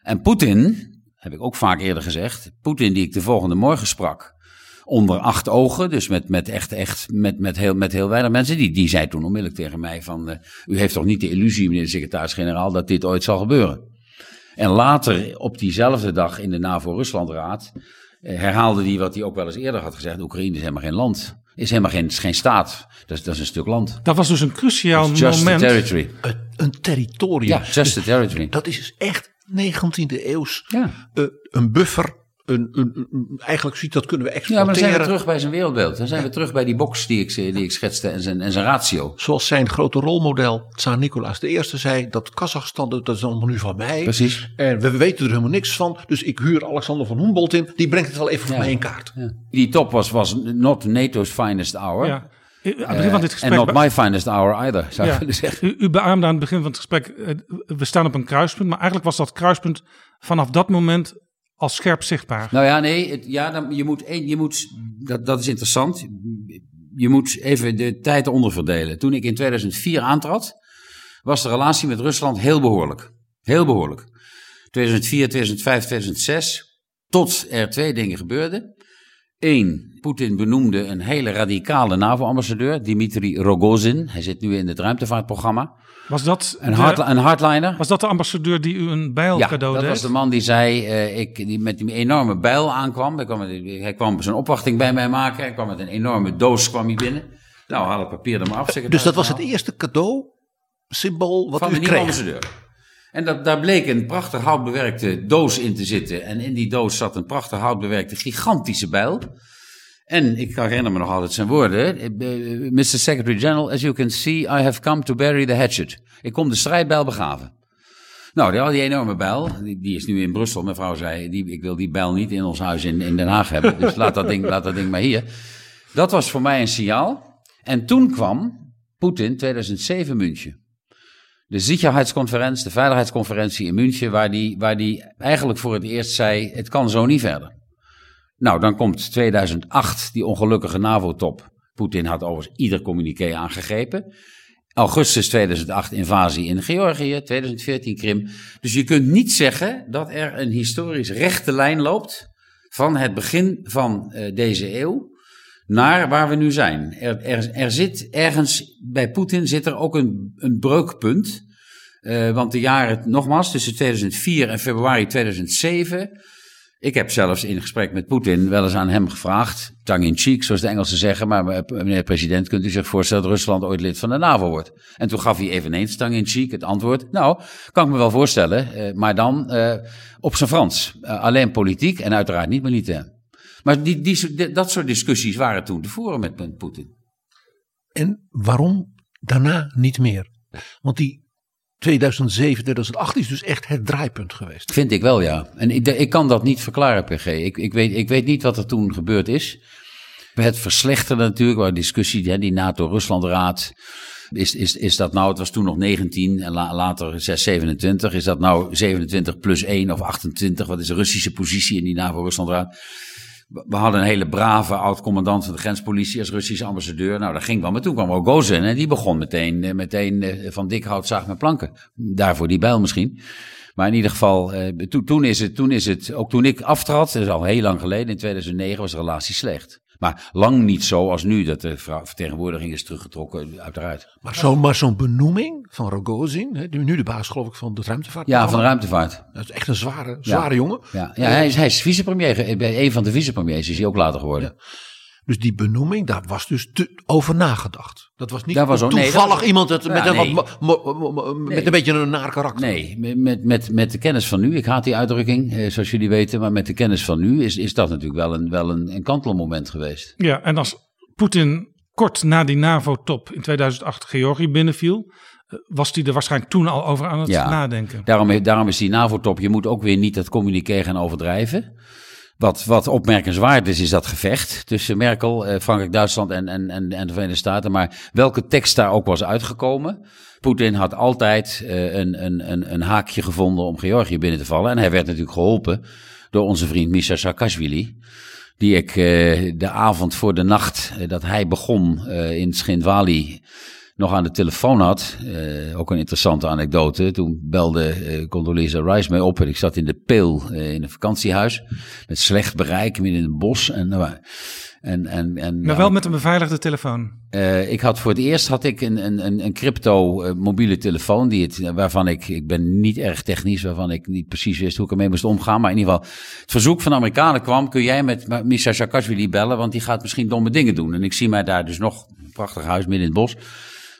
En Poetin, heb ik ook vaak eerder gezegd. Poetin die ik de volgende morgen sprak. Onder acht ogen, dus met, met echt, echt, met, met, heel, met heel weinig mensen. Die, die zei toen onmiddellijk tegen mij van, uh, u heeft toch niet de illusie, meneer de secretaris-generaal, dat dit ooit zal gebeuren. En later, op diezelfde dag in de NAVO-Ruslandraad, uh, herhaalde hij wat hij ook wel eens eerder had gezegd. Oekraïne is helemaal geen land is helemaal geen, is geen staat. Dat is, dat is een stuk land. Dat was dus een cruciaal just moment. A territory. Een, een territorium. Ja, just a territory. Dat is dus echt 19e eeuws. Ja. Uh, een buffer een, een, een, eigenlijk ziet dat kunnen we exporteren. Ja, maar dan zijn we terug bij zijn wereldbeeld. Dan zijn we terug bij die box die ik, die ik schetste en zijn, en zijn ratio. Zoals zijn grote rolmodel, Tsar Nicolaas I, zei: dat Kazachstan, dat is allemaal nu van mij. Precies. En we weten er helemaal niks van. Dus ik huur Alexander van Humboldt in. Die brengt het wel even voor ja. mij in kaart. Ja. Die top was, was not NATO's finest hour. Ja. Aan het begin van dit gesprek. En not my finest hour either, zou ja, ik willen zeggen. U, u beaamde aan het begin van het gesprek, we staan op een kruispunt. Maar eigenlijk was dat kruispunt vanaf dat moment als scherp zichtbaar. Nou ja, nee, het, ja, dan, je moet, je moet dat, dat is interessant. Je moet even de tijd onderverdelen. Toen ik in 2004 aantrad, was de relatie met Rusland heel behoorlijk. Heel behoorlijk. 2004, 2005, 2006, tot er twee dingen gebeurden. Eén, Poetin benoemde een hele radicale NAVO-ambassadeur, Dmitri Rogozin. Hij zit nu in het ruimtevaartprogramma. Was dat een, hard, een hardliner? Was dat de ambassadeur die u een bijl ja, cadeau dat deed? was de man die zei, uh, ik, die met die enorme bijl aankwam. Hij kwam, hij kwam zijn opwachting bij mij maken. Hij kwam met een enorme doos kwam hij binnen. Nou, haal het papier er maar af. Dus dat was het eerste cadeau, symbool wat van u de nieuwe kreeg? ambassadeur. En dat, daar bleek een prachtig houtbewerkte doos in te zitten. En in die doos zat een prachtig houtbewerkte gigantische bijl. En ik herinner me nog altijd zijn woorden. Mr. Secretary General, as you can see, I have come to bury the hatchet. Ik kom de strijdbijl begraven. Nou, die, die enorme bijl, die, die, is nu in Brussel. Mijn vrouw zei, die, ik wil die bijl niet in ons huis in, in Den Haag hebben. Dus laat dat, ding, laat dat ding maar hier. Dat was voor mij een signaal. En toen kwam Poetin 2007 München. De Sicherheidsconferentie, de Veiligheidsconferentie in München, waar die, waar die eigenlijk voor het eerst zei, het kan zo niet verder. Nou, dan komt 2008, die ongelukkige NAVO-top. Poetin had overigens ieder communiqué aangegrepen. Augustus 2008 invasie in Georgië, 2014 Krim. Dus je kunt niet zeggen dat er een historisch rechte lijn loopt van het begin van uh, deze eeuw naar waar we nu zijn. Er, er, zit ergens, bij Poetin zit er ook een, een breukpunt. Uh, want de jaren, nogmaals, tussen 2004 en februari 2007... Ik heb zelfs in gesprek met Poetin wel eens aan hem gevraagd, tongue in cheek zoals de Engelsen zeggen, maar meneer president, kunt u zich voorstellen dat Rusland ooit lid van de NAVO wordt? En toen gaf hij eveneens tongue in cheek het antwoord, nou, kan ik me wel voorstellen, maar dan uh, op zijn Frans. Alleen politiek en uiteraard niet militair. Maar die, die, dat soort discussies waren toen te voeren met, met Poetin. En waarom daarna niet meer? Want die 2007, 2008 is dus echt het draaipunt geweest. Vind ik wel, ja. En ik, ik kan dat niet verklaren, PG. Ik, ik, weet, ik weet niet wat er toen gebeurd is. Het verslechterde natuurlijk, waar discussie, die NATO-Rusland-raad. Is, is, is dat nou, het was toen nog 19 en later 6, 27. Is dat nou 27 plus 1 of 28? Wat is de Russische positie in die NAVO-Rusland-raad? We hadden een hele brave oud-commandant van de grenspolitie als Russische ambassadeur. Nou, dat ging wel. Maar toen kwam Rogozin en die begon meteen, eh, meteen eh, van dik hout zaag met planken. Daarvoor die bijl misschien. Maar in ieder geval, eh, toen, toen, is het, toen is het, ook toen ik aftrad, dat is al heel lang geleden, in 2009 was de relatie slecht. Maar lang niet zo als nu, dat de vertegenwoordiging is teruggetrokken, uiteraard. Maar zo'n maar zo'n benoeming van Rogozin, nu de baas geloof ik van de ruimtevaart. Ja, van de ruimtevaart. Dat is echt een zware, zware jongen. Ja, ja hij, is, hij is vicepremier, een van de vicepremiers is hij ook later geworden. Ja. Dus die benoeming, daar was dus te, over nagedacht. Dat was niet daar was ook, toevallig iemand dat, met, een, nee. wat, met een beetje een naar karakter. Nee, met, met, met de kennis van nu, ik haat die uitdrukking, eh, zoals jullie weten, maar met de kennis van nu is, is dat natuurlijk wel een, wel een, een kantelmoment geweest. Ja, en als Poetin kort na die NAVO-top in 2008 Georgië binnenviel, eh, was hij er waarschijnlijk toen al over aan het ja, nadenken. Daarom, daarom is die NAVO-top, je moet ook weer niet dat communiqueren gaan overdrijven. Wat, wat opmerkenswaard is, is dat gevecht tussen Merkel, eh, Frankrijk, Duitsland en, en, en, en de Verenigde Staten. Maar welke tekst daar ook was uitgekomen. Poetin had altijd uh, een, een, een, een haakje gevonden om Georgië binnen te vallen. En hij werd natuurlijk geholpen door onze vriend Misha Saakashvili. Die ik uh, de avond voor de nacht uh, dat hij begon in Schindwali nog aan de telefoon had. Uh, ook een interessante anekdote. Toen belde uh, Condoleezza Rice mij op en ik zat in de Peel uh, in een vakantiehuis. Met slecht bereik, midden in het bos. En, en, en, en, maar wel met een beveiligde telefoon? ik had voor het eerst had ik een, een, een crypto mobiele telefoon. Die het, waarvan ik, ik ben niet erg technisch, waarvan ik niet precies wist hoe ik ermee moest omgaan. Maar in ieder geval, het verzoek van de Amerikanen kwam. Kun jij met Misha Saakashvili bellen, want die gaat misschien domme dingen doen. En ik zie mij daar dus nog, een prachtig huis midden in het bos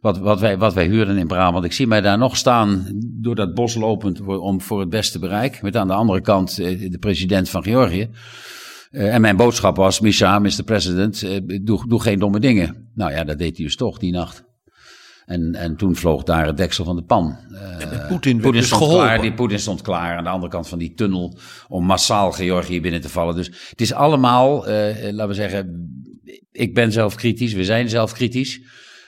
wat, wat, wij, wat wij huurden in Brabant. Ik zie mij daar nog staan door dat bos lopend om voor het beste bereik. Met aan de andere kant eh, de president van Georgië. Uh, en mijn boodschap was, Misha, Mr. President, uh, doe, doe geen domme dingen. Nou ja, dat deed hij dus toch die nacht. En, en toen vloog daar het deksel van de pan. Uh, Poetin dus stond geholpen. klaar. Die Poetin stond klaar aan de andere kant van die tunnel om massaal Georgië binnen te vallen. Dus het is allemaal, laten we zeggen, ik ben zelf kritisch, we zijn zelf kritisch.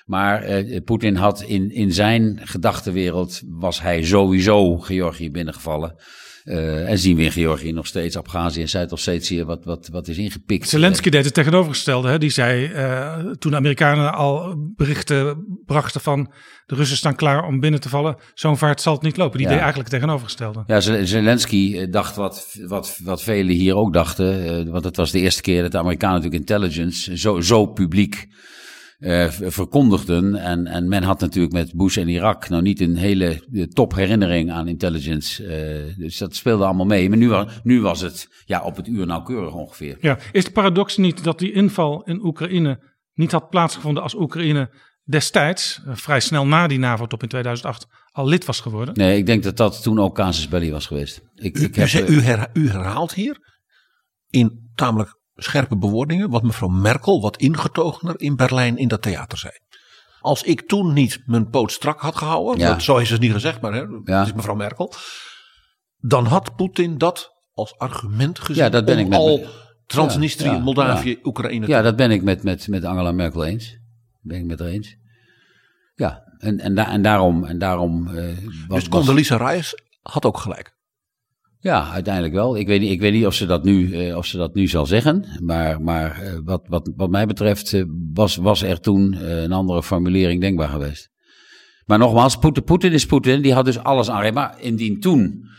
Maar uh, Poetin had in, in zijn gedachtenwereld, was hij sowieso Georgië binnengevallen. Uh, en zien we in Georgië nog steeds Abhazie en Zuid-Ossetië wat, wat, wat is ingepikt. Zelensky deed het tegenovergestelde. Hè? Die zei uh, toen de Amerikanen al berichten brachten van de Russen staan klaar om binnen te vallen. Zo'n vaart zal het niet lopen. Die deed eigenlijk het tegenovergestelde. Ja, Zelensky dacht wat, wat, wat velen hier ook dachten. want het was de eerste keer dat de Amerikanen natuurlijk intelligence zo, zo publiek uh, verkondigden. En, en men had natuurlijk met Bush en Irak nou niet een hele top herinnering aan intelligence. Uh, dus dat speelde allemaal mee. Maar nu, nu was het ja, op het uur nauwkeurig ongeveer. Ja, is de paradox niet dat die inval in Oekraïne niet had plaatsgevonden als Oekraïne destijds, vrij snel na die NAVO-top in 2008, al lid was geworden? Nee, ik denk dat dat toen ook casus belli was geweest. Ik, u, ik heb, u, u herhaalt hier in tamelijk scherpe bewoordingen wat mevrouw Merkel wat ingetogener in Berlijn in dat theater zei. Als ik toen niet mijn poot strak had gehouden, ja. zo is het niet gezegd, maar hè, is mevrouw Merkel, dan had Poetin dat als argument gezien ja, dat ben ik met al Transnistrië, Moldavië, Oekraïne. Ja, dat ben ik met, met, met Angela Merkel eens. Ben ik met haar eens. Ja, en, en, da en daarom. En daarom uh, was, dus Condoleezza Rice had ook gelijk. Ja, uiteindelijk wel. Ik weet niet, ik weet niet of, ze dat nu, uh, of ze dat nu zal zeggen. Maar, maar uh, wat, wat, wat mij betreft uh, was, was er toen een andere formulering denkbaar geweest. Maar nogmaals, Poetin is Poetin. Die had dus alles aan. Maar indien toen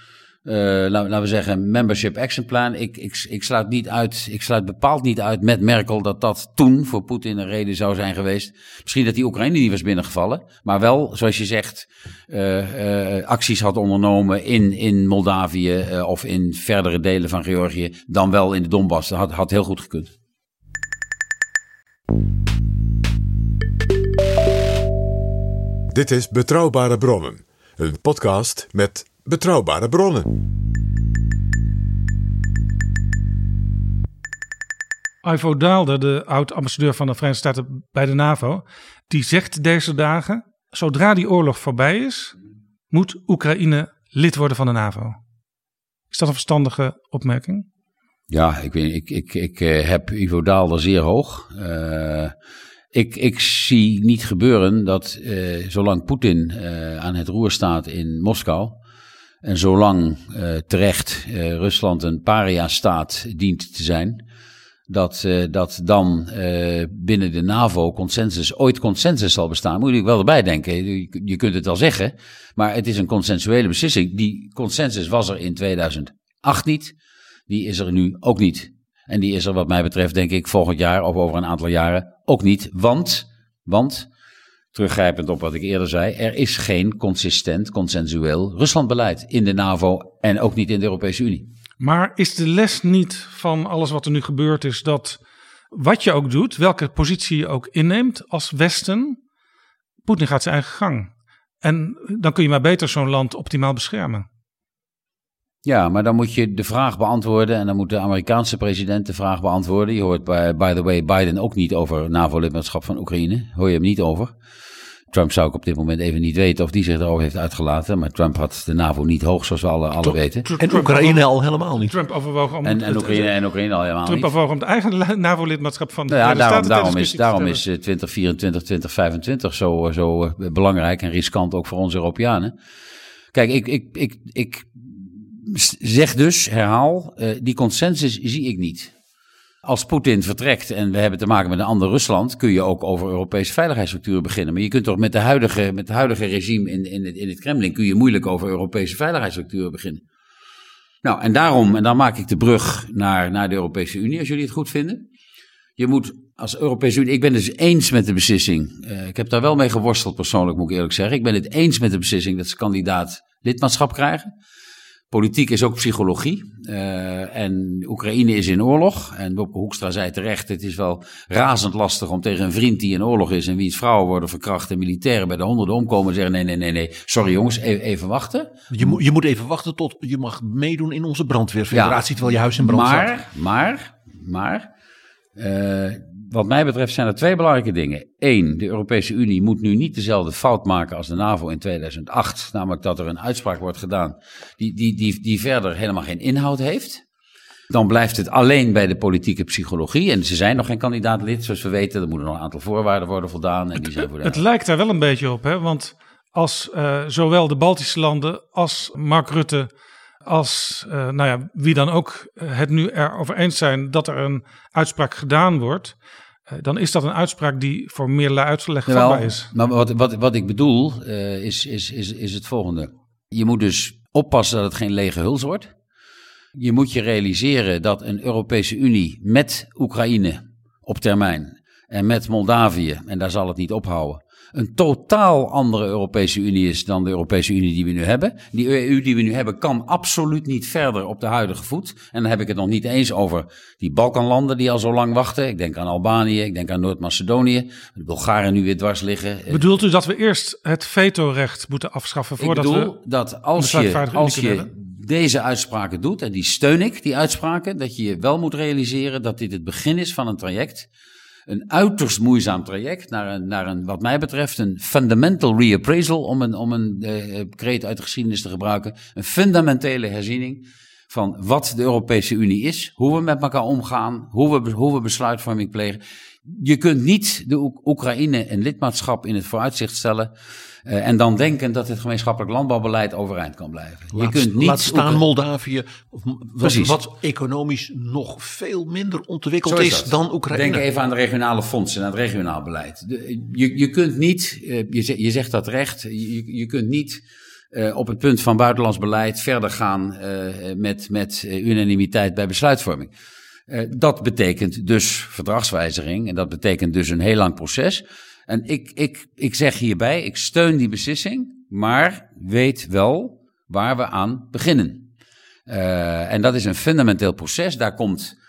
uh, laten we zeggen, membership action plan. Ik, ik, ik, sluit niet uit, ik sluit bepaald niet uit met Merkel dat dat toen voor Poetin een reden zou zijn geweest. Misschien dat die Oekraïne niet was binnengevallen, maar wel, zoals je zegt, uh, uh, acties had ondernomen in, in Moldavië of in verdere delen van Georgië, dan wel in de Donbass. Dat had, had heel goed gekund. Dit is Betrouwbare Bronnen, een podcast met Betrouwbare bronnen. Ivo Daalder, de oud-ambassadeur van de Verenigde Staten bij de NAVO, die zegt deze dagen: zodra die oorlog voorbij is, moet Oekraïne lid worden van de NAVO. Is dat een verstandige opmerking? Ja, ik, weet, ik, ik, ik eh, heb Ivo Daalder zeer hoog. Uh, ik, ik zie niet gebeuren dat uh, zolang Poetin uh, aan het roer staat in Moskou. En zolang terecht Rusland een paria-staat dient te zijn. Dat, dat dan binnen de NAVO consensus, ooit consensus zal bestaan. Moet ik wel erbij denken. Je, kunt het wel zeggen. Maar het is een consensuele beslissing. Die consensus was er in 2008 niet die is er nu ook niet. En die is er wat mij betreft denk ik volgend jaar of over een aantal jaren ook niet. Want, want teruggrijpend op wat ik eerder zei, er is geen consistent, consensueel Ruslandbeleid in de NAVO en ook niet in de Europese Unie. Maar is de les niet van alles wat er nu gebeurd is dat wat je ook doet, welke positie je ook inneemt als Westen, Poetin gaat zijn eigen gang. En dan kun je maar beter zo'n land optimaal beschermen. Ja, maar dan moet je de vraag beantwoorden en dan moet de Amerikaanse president de vraag beantwoorden. Je hoort by, by the way Biden ook niet over NAVO-lidmaatschap van Oekraïne. Hoor je hem niet over. Trump zou ik op dit moment even niet weten of die zich erover heeft uitgelaten. Maar Trump had de NAVO niet hoog, zoals we alle, alle weten. En Oekraïne al helemaal niet. Trump overwoog om... En, en, Oekraïne, en Oekraïne al helemaal Trump niet. overwoog om het eigen NAVO-lidmaatschap van de nou ja, daarom, daarom is, daarom is 2024, 2025 zo, zo belangrijk en riskant ook voor onze Europeanen. Kijk, ik, ik, ik, ik zeg dus, herhaal, uh, die consensus zie ik niet. Als Poetin vertrekt en we hebben te maken met een ander Rusland, kun je ook over Europese veiligheidsstructuren beginnen. Maar je kunt toch met, de huidige, met het huidige regime in, in, het, in het Kremlin, kun je moeilijk over Europese veiligheidsstructuren beginnen. Nou, en daarom, en dan maak ik de brug naar, naar de Europese Unie, als jullie het goed vinden. Je moet als Europese Unie, ik ben dus eens met de beslissing. Uh, ik heb daar wel mee geworsteld persoonlijk, moet ik eerlijk zeggen. Ik ben het eens met de beslissing dat ze kandidaat lidmaatschap krijgen. Politiek is ook psychologie. Uh, en Oekraïne is in oorlog. En Bobke Hoekstra zei terecht: het is wel razend lastig om tegen een vriend die in oorlog is. en wiens vrouwen worden verkracht. en militairen bij de honderden omkomen. en zeggen: nee, nee, nee, nee. Sorry jongens, even, even wachten. Je, moet, je moet even wachten tot je mag meedoen in onze brandweerfederatie. Ja, terwijl je huis in brand maar, staat. Maar, maar. Uh, wat mij betreft zijn er twee belangrijke dingen. Eén, de Europese Unie moet nu niet dezelfde fout maken als de NAVO in 2008. Namelijk dat er een uitspraak wordt gedaan die, die, die, die verder helemaal geen inhoud heeft. Dan blijft het alleen bij de politieke psychologie. En ze zijn nog geen kandidaat lid, zoals we weten. Er moeten nog een aantal voorwaarden worden voldaan. En die zijn voor het lijkt daar wel een beetje op, hè? want als uh, zowel de Baltische landen als Mark Rutte als uh, nou ja, wie dan ook het nu erover eens zijn dat er een uitspraak gedaan wordt, uh, dan is dat een uitspraak die voor meerlei uitleg vatbaar is. Maar wat, wat, wat ik bedoel uh, is, is, is, is het volgende. Je moet dus oppassen dat het geen lege huls wordt. Je moet je realiseren dat een Europese Unie met Oekraïne op termijn en met Moldavië, en daar zal het niet ophouden, een totaal andere Europese Unie is dan de Europese Unie die we nu hebben. Die EU die we nu hebben kan absoluut niet verder op de huidige voet. En dan heb ik het nog niet eens over die Balkanlanden die al zo lang wachten. Ik denk aan Albanië, ik denk aan Noord-Macedonië. De Bulgaren nu weer dwars liggen. Bedoelt u dat we eerst het vetorecht moeten afschaffen voordat ik bedoel we dat als je, als je deze uitspraken doet, en die steun ik, die uitspraken, dat je je wel moet realiseren dat dit het begin is van een traject een uiterst moeizaam traject naar een, naar een, wat mij betreft, een fundamental reappraisal, om een, om een uh, kreet uit de geschiedenis te gebruiken. Een fundamentele herziening van wat de Europese Unie is, hoe we met elkaar omgaan, hoe we, hoe we besluitvorming plegen. Je kunt niet de Oekraïne een lidmaatschap in het vooruitzicht stellen. Uh, en dan denken dat het gemeenschappelijk landbouwbeleid overeind kan blijven. Laat, je kunt niet laat staan Moldavië, wat, wat, economisch nog veel minder ontwikkeld is, is dan Oekraïne. Denk even aan de regionale fondsen en aan het regionaal beleid. De, je, je kunt niet, uh, je, je zegt dat recht, je, je kunt niet uh, op het punt van buitenlands beleid verder gaan met, met unanimiteit bij besluitvorming. dat betekent dus verdragswijziging en dat betekent dus een heel lang proces. En ik, ik, ik zeg hierbij, ik steun die beslissing, maar weet wel waar we aan beginnen. Uh, en dat is een fundamenteel proces. Daar komt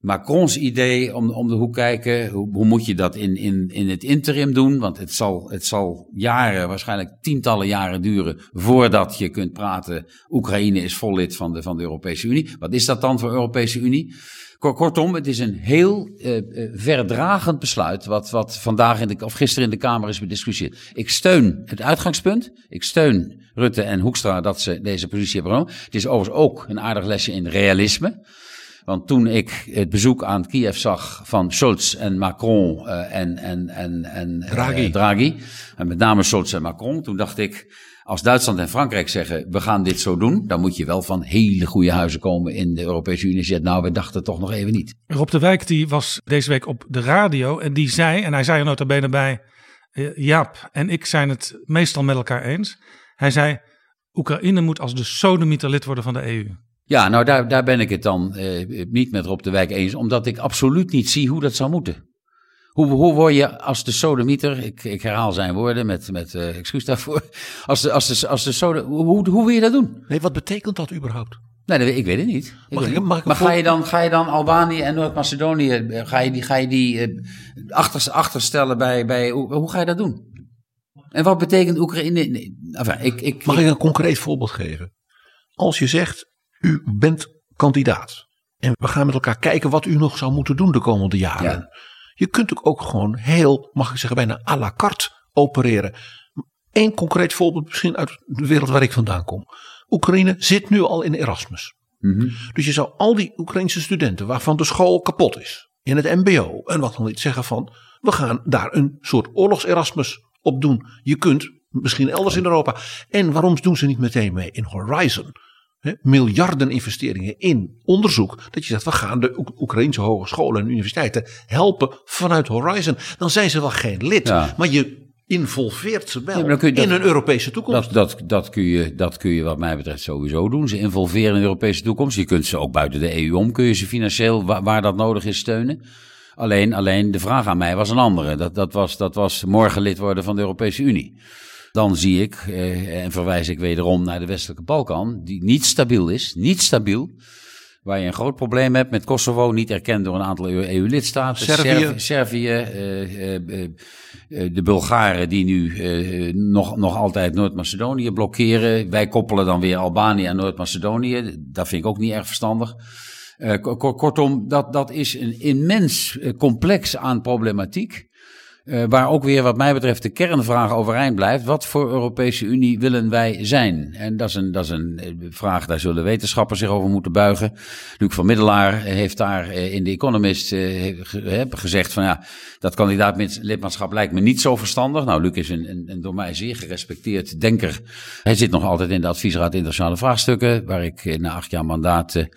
Macrons idee om, om de hoek kijken. Hoe, hoe moet je dat in, in, in het interim doen? Want het zal, het zal jaren, waarschijnlijk tientallen jaren duren voordat je kunt praten. Oekraïne is vol lid van de, van de Europese Unie. Wat is dat dan voor Europese Unie? Kortom, het is een heel uh, verdragend besluit wat, wat vandaag in de, of gisteren in de Kamer is bediscussieerd. Ik steun het uitgangspunt. Ik steun Rutte en Hoekstra dat ze deze positie hebben genomen. Het is overigens ook een aardig lesje in realisme. Want toen ik het bezoek aan Kiev zag van Scholz en Macron uh, en, en, en, en Draghi. Draghi, en met name Scholz en Macron, toen dacht ik, als Duitsland en Frankrijk zeggen, we gaan dit zo doen, dan moet je wel van hele goede huizen komen in de Europese Unie. Zegt, nou, we dachten toch nog even niet. Rob de Wijk die was deze week op de radio en die zei, en hij zei er nota bene bij, uh, Jaap en ik zijn het meestal met elkaar eens. Hij zei, Oekraïne moet als de sodemieter lid worden van de EU. Ja, nou daar, daar ben ik het dan uh, niet met Rob de Wijk eens, omdat ik absoluut niet zie hoe dat zou moeten. Hoe, hoe word je als de sodemieter, ik, ik herhaal zijn woorden met, met uh, excuus daarvoor, (laughs) als de, als de, als de hoe, hoe wil je dat doen? Nee, wat betekent dat überhaupt? Nee, ik weet het niet. Ik mag ik, mag niet. maar ga je, dan, ga je dan Albanië en Noord-Macedonië, ga je die, ga je die uh, achter, achterstellen bij, bij, hoe, hoe ga je dat doen? En wat betekent Oekraïne? Nee, enfin, ik, ik, mag ik een concreet voorbeeld geven? Als je zegt, u bent kandidaat. En we gaan met elkaar kijken wat u nog zou moeten doen de komende jaren. Ja. Je kunt ook gewoon heel, mag ik zeggen, bijna à la carte opereren. Eén concreet voorbeeld misschien uit de wereld waar ik vandaan kom. Oekraïne zit nu al in Erasmus. Mhm. Mm -hmm. Dus je zou al die Oekraïnse studenten waarvan de school kapot is. In het mbo en wat dan niet zeggen van. We gaan daar een soort oorlogs-Erasmus op doen. Je kunt misschien elders in Europa. En waarom doen ze niet meteen mee in Horizon? He, miljarden investeringen in onderzoek. Dat je zegt, we gaan de Oek Oekraïnse hogescholen en universiteiten helpen vanuit Horizon. Dan zijn ze wel geen lid, ja. maar je involveert ze wel ja, in dat, een Europese toekomst. Dat, dat, dat, kun je, dat kun je wat mij betreft sowieso doen. Ze involveren in de Europese toekomst. Je kunt ze ook buiten de EU om, kun je ze financieel, waar, waar dat nodig is, steunen. Alleen, alleen de vraag aan mij was een andere. Dat, dat, was, dat was morgen lid worden van de Europese Unie. Dan zie ik, eh, en verwijs ik wederom naar de westelijke Balkan, die niet stabiel is, niet stabiel. Waar je een groot probleem hebt met Kosovo, niet erkend door een aantal EU-lidstaten. Servië. Servië uh, uh, de Bulgaren die nu nog, nog altijd Noord-Macedonië blokkeren. Wij koppelen dan weer Albanië en Noord-Macedonië. Dat vind ik ook niet erg verstandig. kortom, dat, dat is een immens complex aan problematiek. Uh, waar ook weer wat mij betreft de kernvraag overeind blijft. Wat voor Europese Unie willen wij zijn? En dat is een, dat is een vraag, daar zullen wetenschappers zich over moeten buigen. Luc van Middelaar heeft daar in The Economist gezegd van ja, dat kandidaat-lidmaatschap lijkt me niet zo verstandig. Nou, Luc is een, een, een door mij zeer gerespecteerd denker. Hij zit nog altijd in de adviesraad internationale vraagstukken, waar ik na acht jaar mandaat...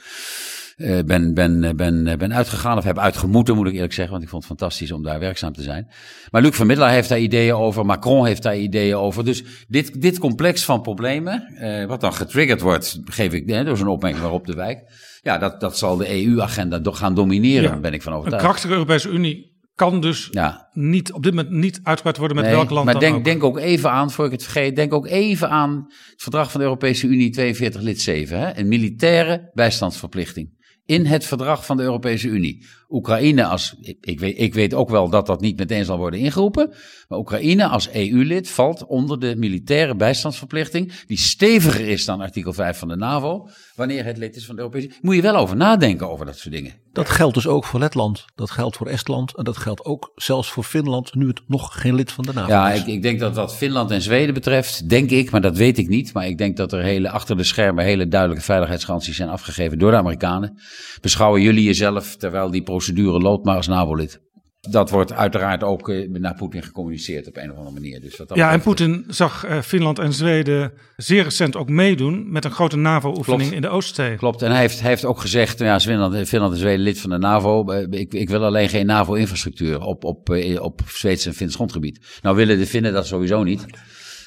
Uh, ben, ben, ben, ben uitgegaan of heb uitgemoeten, moet ik eerlijk zeggen. Want ik vond het fantastisch om daar werkzaam te zijn. Maar Luc van Middelaar heeft daar ideeën over. Macron heeft daar ideeën over. Dus dit, dit complex van problemen, wat dan getriggerd wordt, geef ik hè, door zo'n opmerking waarop de wijk. Ja, dat, dat zal de EU-agenda gaan domineren, ja, ben ik van overtuigd. Een krachtige Europese Unie kan dus ja. niet, op dit moment niet uitgebreid worden met nee, welk land maar dan denk, ook. denk ook even aan, voor ik het vergeet, denk ook even aan het verdrag van de Europese Unie 42 lid 7. Hè? Een militaire bijstandsverplichting in het verdrag van de Europese Unie. Oekraïne als, ik weet, ik weet ook wel dat dat niet meteen zal worden ingeroepen, maar Oekraïne als EU-lid valt onder de militaire bijstandsverplichting, die steviger is dan artikel 5 van de NAVO, wanneer het lid is van de Europese Unie. Moet je wel over nadenken over dat soort dingen. Dat geldt dus ook voor Letland, dat geldt voor Estland en dat geldt ook zelfs voor Finland, nu het nog geen lid van de NAVO ja, is. ik, ik denk dat wat Finland en Zweden betreft, denk ik, maar dat weet ik niet, maar ik denk dat er hele, achter de schermen hele duidelijke veiligheidsgaranties zijn afgegeven door de Amerikanen. Beschouwen jullie jezelf, terwijl die procedure loopt, maar als NAVO-lid? Dat wordt uiteraard ook uh, naar Poetin gecommuniceerd op een of andere manier. Dus wat dat Ja, en betreft- Poetin zag eh, Finland en Zweden zeer recent ook meedoen met een grote NAVO-oefening in de Oostzee. Klopt, en hij heeft, hij heeft ook gezegd, ja, Finland, Finland en Zweden lid van de NAVO, eh, ik, ik wil alleen geen NAVO-infrastructuur op, op, eh, op Zweeds en Fins grondgebied. Nou willen de Finnen dat sowieso niet.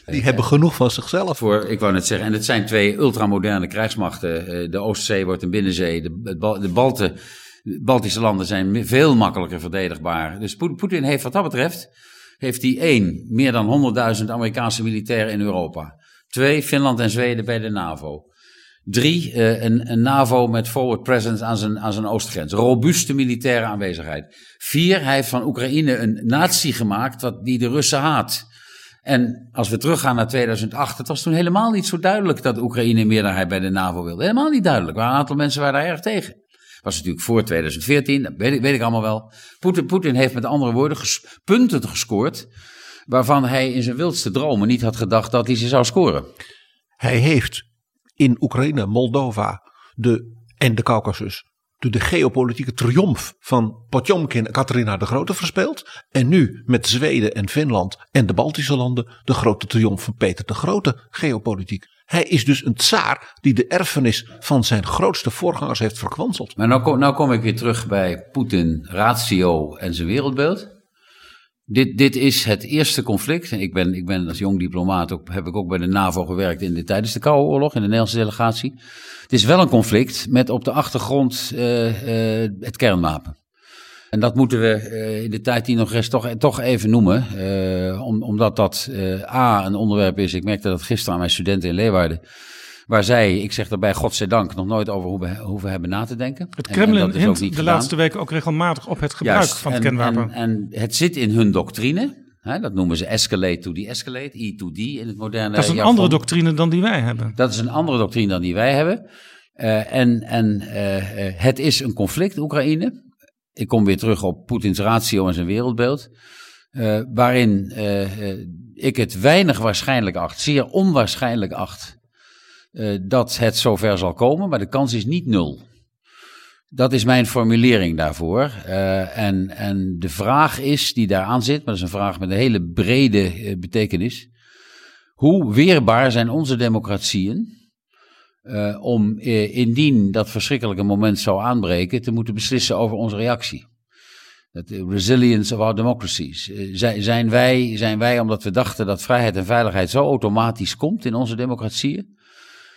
Die hebben genoeg van zichzelf. Voor, ik wou net zeggen, en het zijn twee ultramoderne krijgsmachten. Eh, De Oostzee wordt een binnenzee, de, de Balten, Baltische landen zijn veel makkelijker verdedigbaar. Dus Poe- Poetin heeft wat dat betreft, heeft hij één, meer dan 100.000 Amerikaanse militairen in Europa. Twee, Finland en Zweden bij de NAVO. Drie, uh, een, een, NAVO met forward presence aan zijn, aan zijn oostgrens. Robuuste militaire aanwezigheid. Vier, hij heeft van Oekraïne een natie gemaakt wat, die de Russen haat. En als we teruggaan naar 2008, het was toen helemaal niet zo duidelijk dat Oekraïne een meerderheid bij de NAVO wilde. Helemaal niet duidelijk. Maar een aantal mensen waren daar erg tegen. Was natuurlijk voor 2014, dat weet ik, allemaal wel. Poetin heeft met andere woorden punten gescoord. waarvan hij in zijn wildste dromen niet had gedacht dat hij ze zou scoren. Hij heeft in Oekraïne, Moldova de, en de Caucasus de, de geopolitieke triomf van Potjomkin en Katarina de Grote verspeeld. En nu met Zweden en Finland en de Baltische landen de grote triomf van Peter de Grote geopolitiek. Hij is dus een tsaar die de erfenis van zijn grootste voorgangers heeft verkwanseld. Maar nou kom, nou kom ik weer terug bij Poetin, ratio en zijn wereldbeeld. Dit, dit is het eerste conflict. Ik ben, ik ben als jong diplomaat ook, heb ik ook bij de NAVO gewerkt in de, tijdens de Koude Oorlog in de Nederlandse delegatie. Het is wel een conflict met op de achtergrond uh, uh, het kernwapen. En dat moeten we uh, in de tijd die nog rest toch, toch even noemen. Om, omdat dat A, een onderwerp is. Ik merkte dat gisteren aan mijn studenten in Leeuwarden. Waar zij, ik zeg daarbij godzijdank, nog nooit over hoeven, hoeven hebben na te denken. Het Kremlin hint de laatste weken ook regelmatig op het gebruik van het kernwapen. En, en, het zit in hun doctrine. Hè, dat noemen ze escalate to de-escalate, E to D in het moderne Dat is een andere doctrine dan die wij hebben. Dat is een andere doctrine dan die wij hebben. Uh, en en uh, het is een conflict, Oekraïne. Ik kom weer terug op Poetins ratio en zijn wereldbeeld. Uh, waarin ik het weinig waarschijnlijk acht, zeer onwaarschijnlijk acht, dat het zover zal komen, maar de kans is niet nul. Dat is mijn formulering daarvoor. En, en de vraag is, die daaraan zit, maar dat is een vraag met een hele brede betekenis. Hoe weerbaar zijn onze democratieën uh, om indien dat verschrikkelijke moment zou aanbreken, te moeten beslissen over onze reactie? De resilience of our democracies. Zijn wij, zijn wij, omdat we dachten dat vrijheid en veiligheid zo automatisch komt in onze democratieën,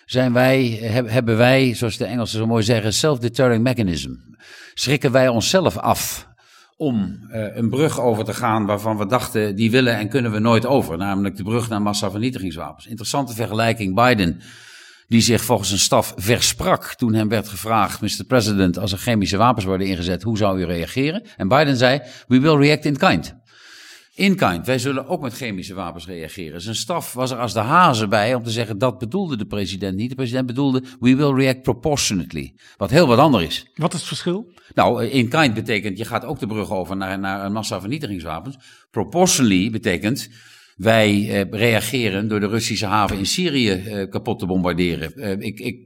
zijn wij, hebben wij, zoals de Engelsen zo mooi zeggen, self-deterring mechanism. Schrikken wij onszelf af om een brug over te gaan waarvan we dachten, die willen en kunnen we nooit over. Namelijk de brug naar massavernietigingswapens. Interessante vergelijking. Biden, die zich volgens een staf versprak toen hem werd gevraagd, Mr. President, als er chemische wapens worden ingezet, hoe zou u reageren? En Biden zei, we will react in kind. In kind, wij zullen ook met chemische wapens reageren. Zijn staf was er als de hazen bij om te zeggen dat bedoelde de president niet. De president bedoelde we will react proportionately. Wat heel wat anders is. Wat is het verschil? Nou, in kind betekent je gaat ook de brug over naar, naar een massavernietigingswapens. Proportionally betekent wij eh, reageren door de Russische haven in Syrië eh, kapot te bombarderen. Eh, ik, ik,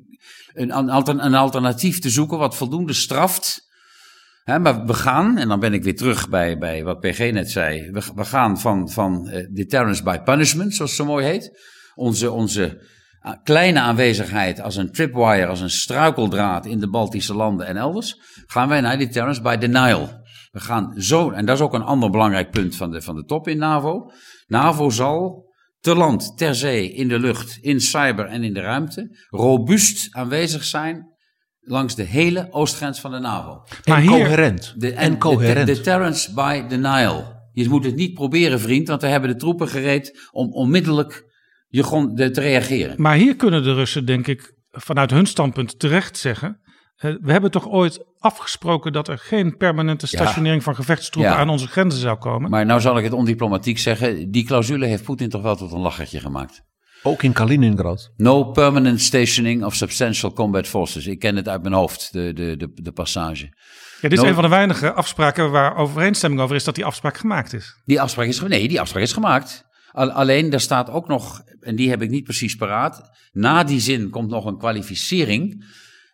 een, een alternatief te zoeken wat voldoende straft maar we gaan, en dan ben ik weer terug bij, bij wat PG net zei. We, we gaan van, van deterrence by punishment, zoals het zo mooi heet. Onze, onze kleine aanwezigheid als een tripwire, als een struikeldraad in de Baltische landen en elders. Gaan wij naar deterrence by denial. We gaan zo, en dat is ook een ander belangrijk punt van de, van de top in NAVO. NAVO zal te land, ter zee, in de lucht, in cyber en in de ruimte robuust aanwezig zijn langs de hele oostgrens van de NAVO. Maar en coherent. De, en, coherent. De, deterrence by denial. Je moet het niet proberen, vriend, want we hebben de troepen gereed om onmiddellijk je te reageren. Maar hier kunnen de Russen, denk ik, vanuit hun standpunt terecht zeggen. We hebben toch ooit afgesproken dat er geen permanente stationering van gevechtstroepen aan onze grenzen zou komen. Maar nou zal ik het ondiplomatiek zeggen. Die clausule heeft Poetin toch wel tot een lachertje gemaakt. Ook in Kaliningrad. No permanent stationing of substantial combat forces. Ik ken het uit mijn hoofd, de, de, de, de passage. Ja, dit is een van de weinige afspraken waar overeenstemming over is dat die afspraak gemaakt is. Die afspraak is, nee, die afspraak is gemaakt. Alleen, daar staat ook nog, en die heb ik niet precies paraat. Na die zin komt nog een kwalificering.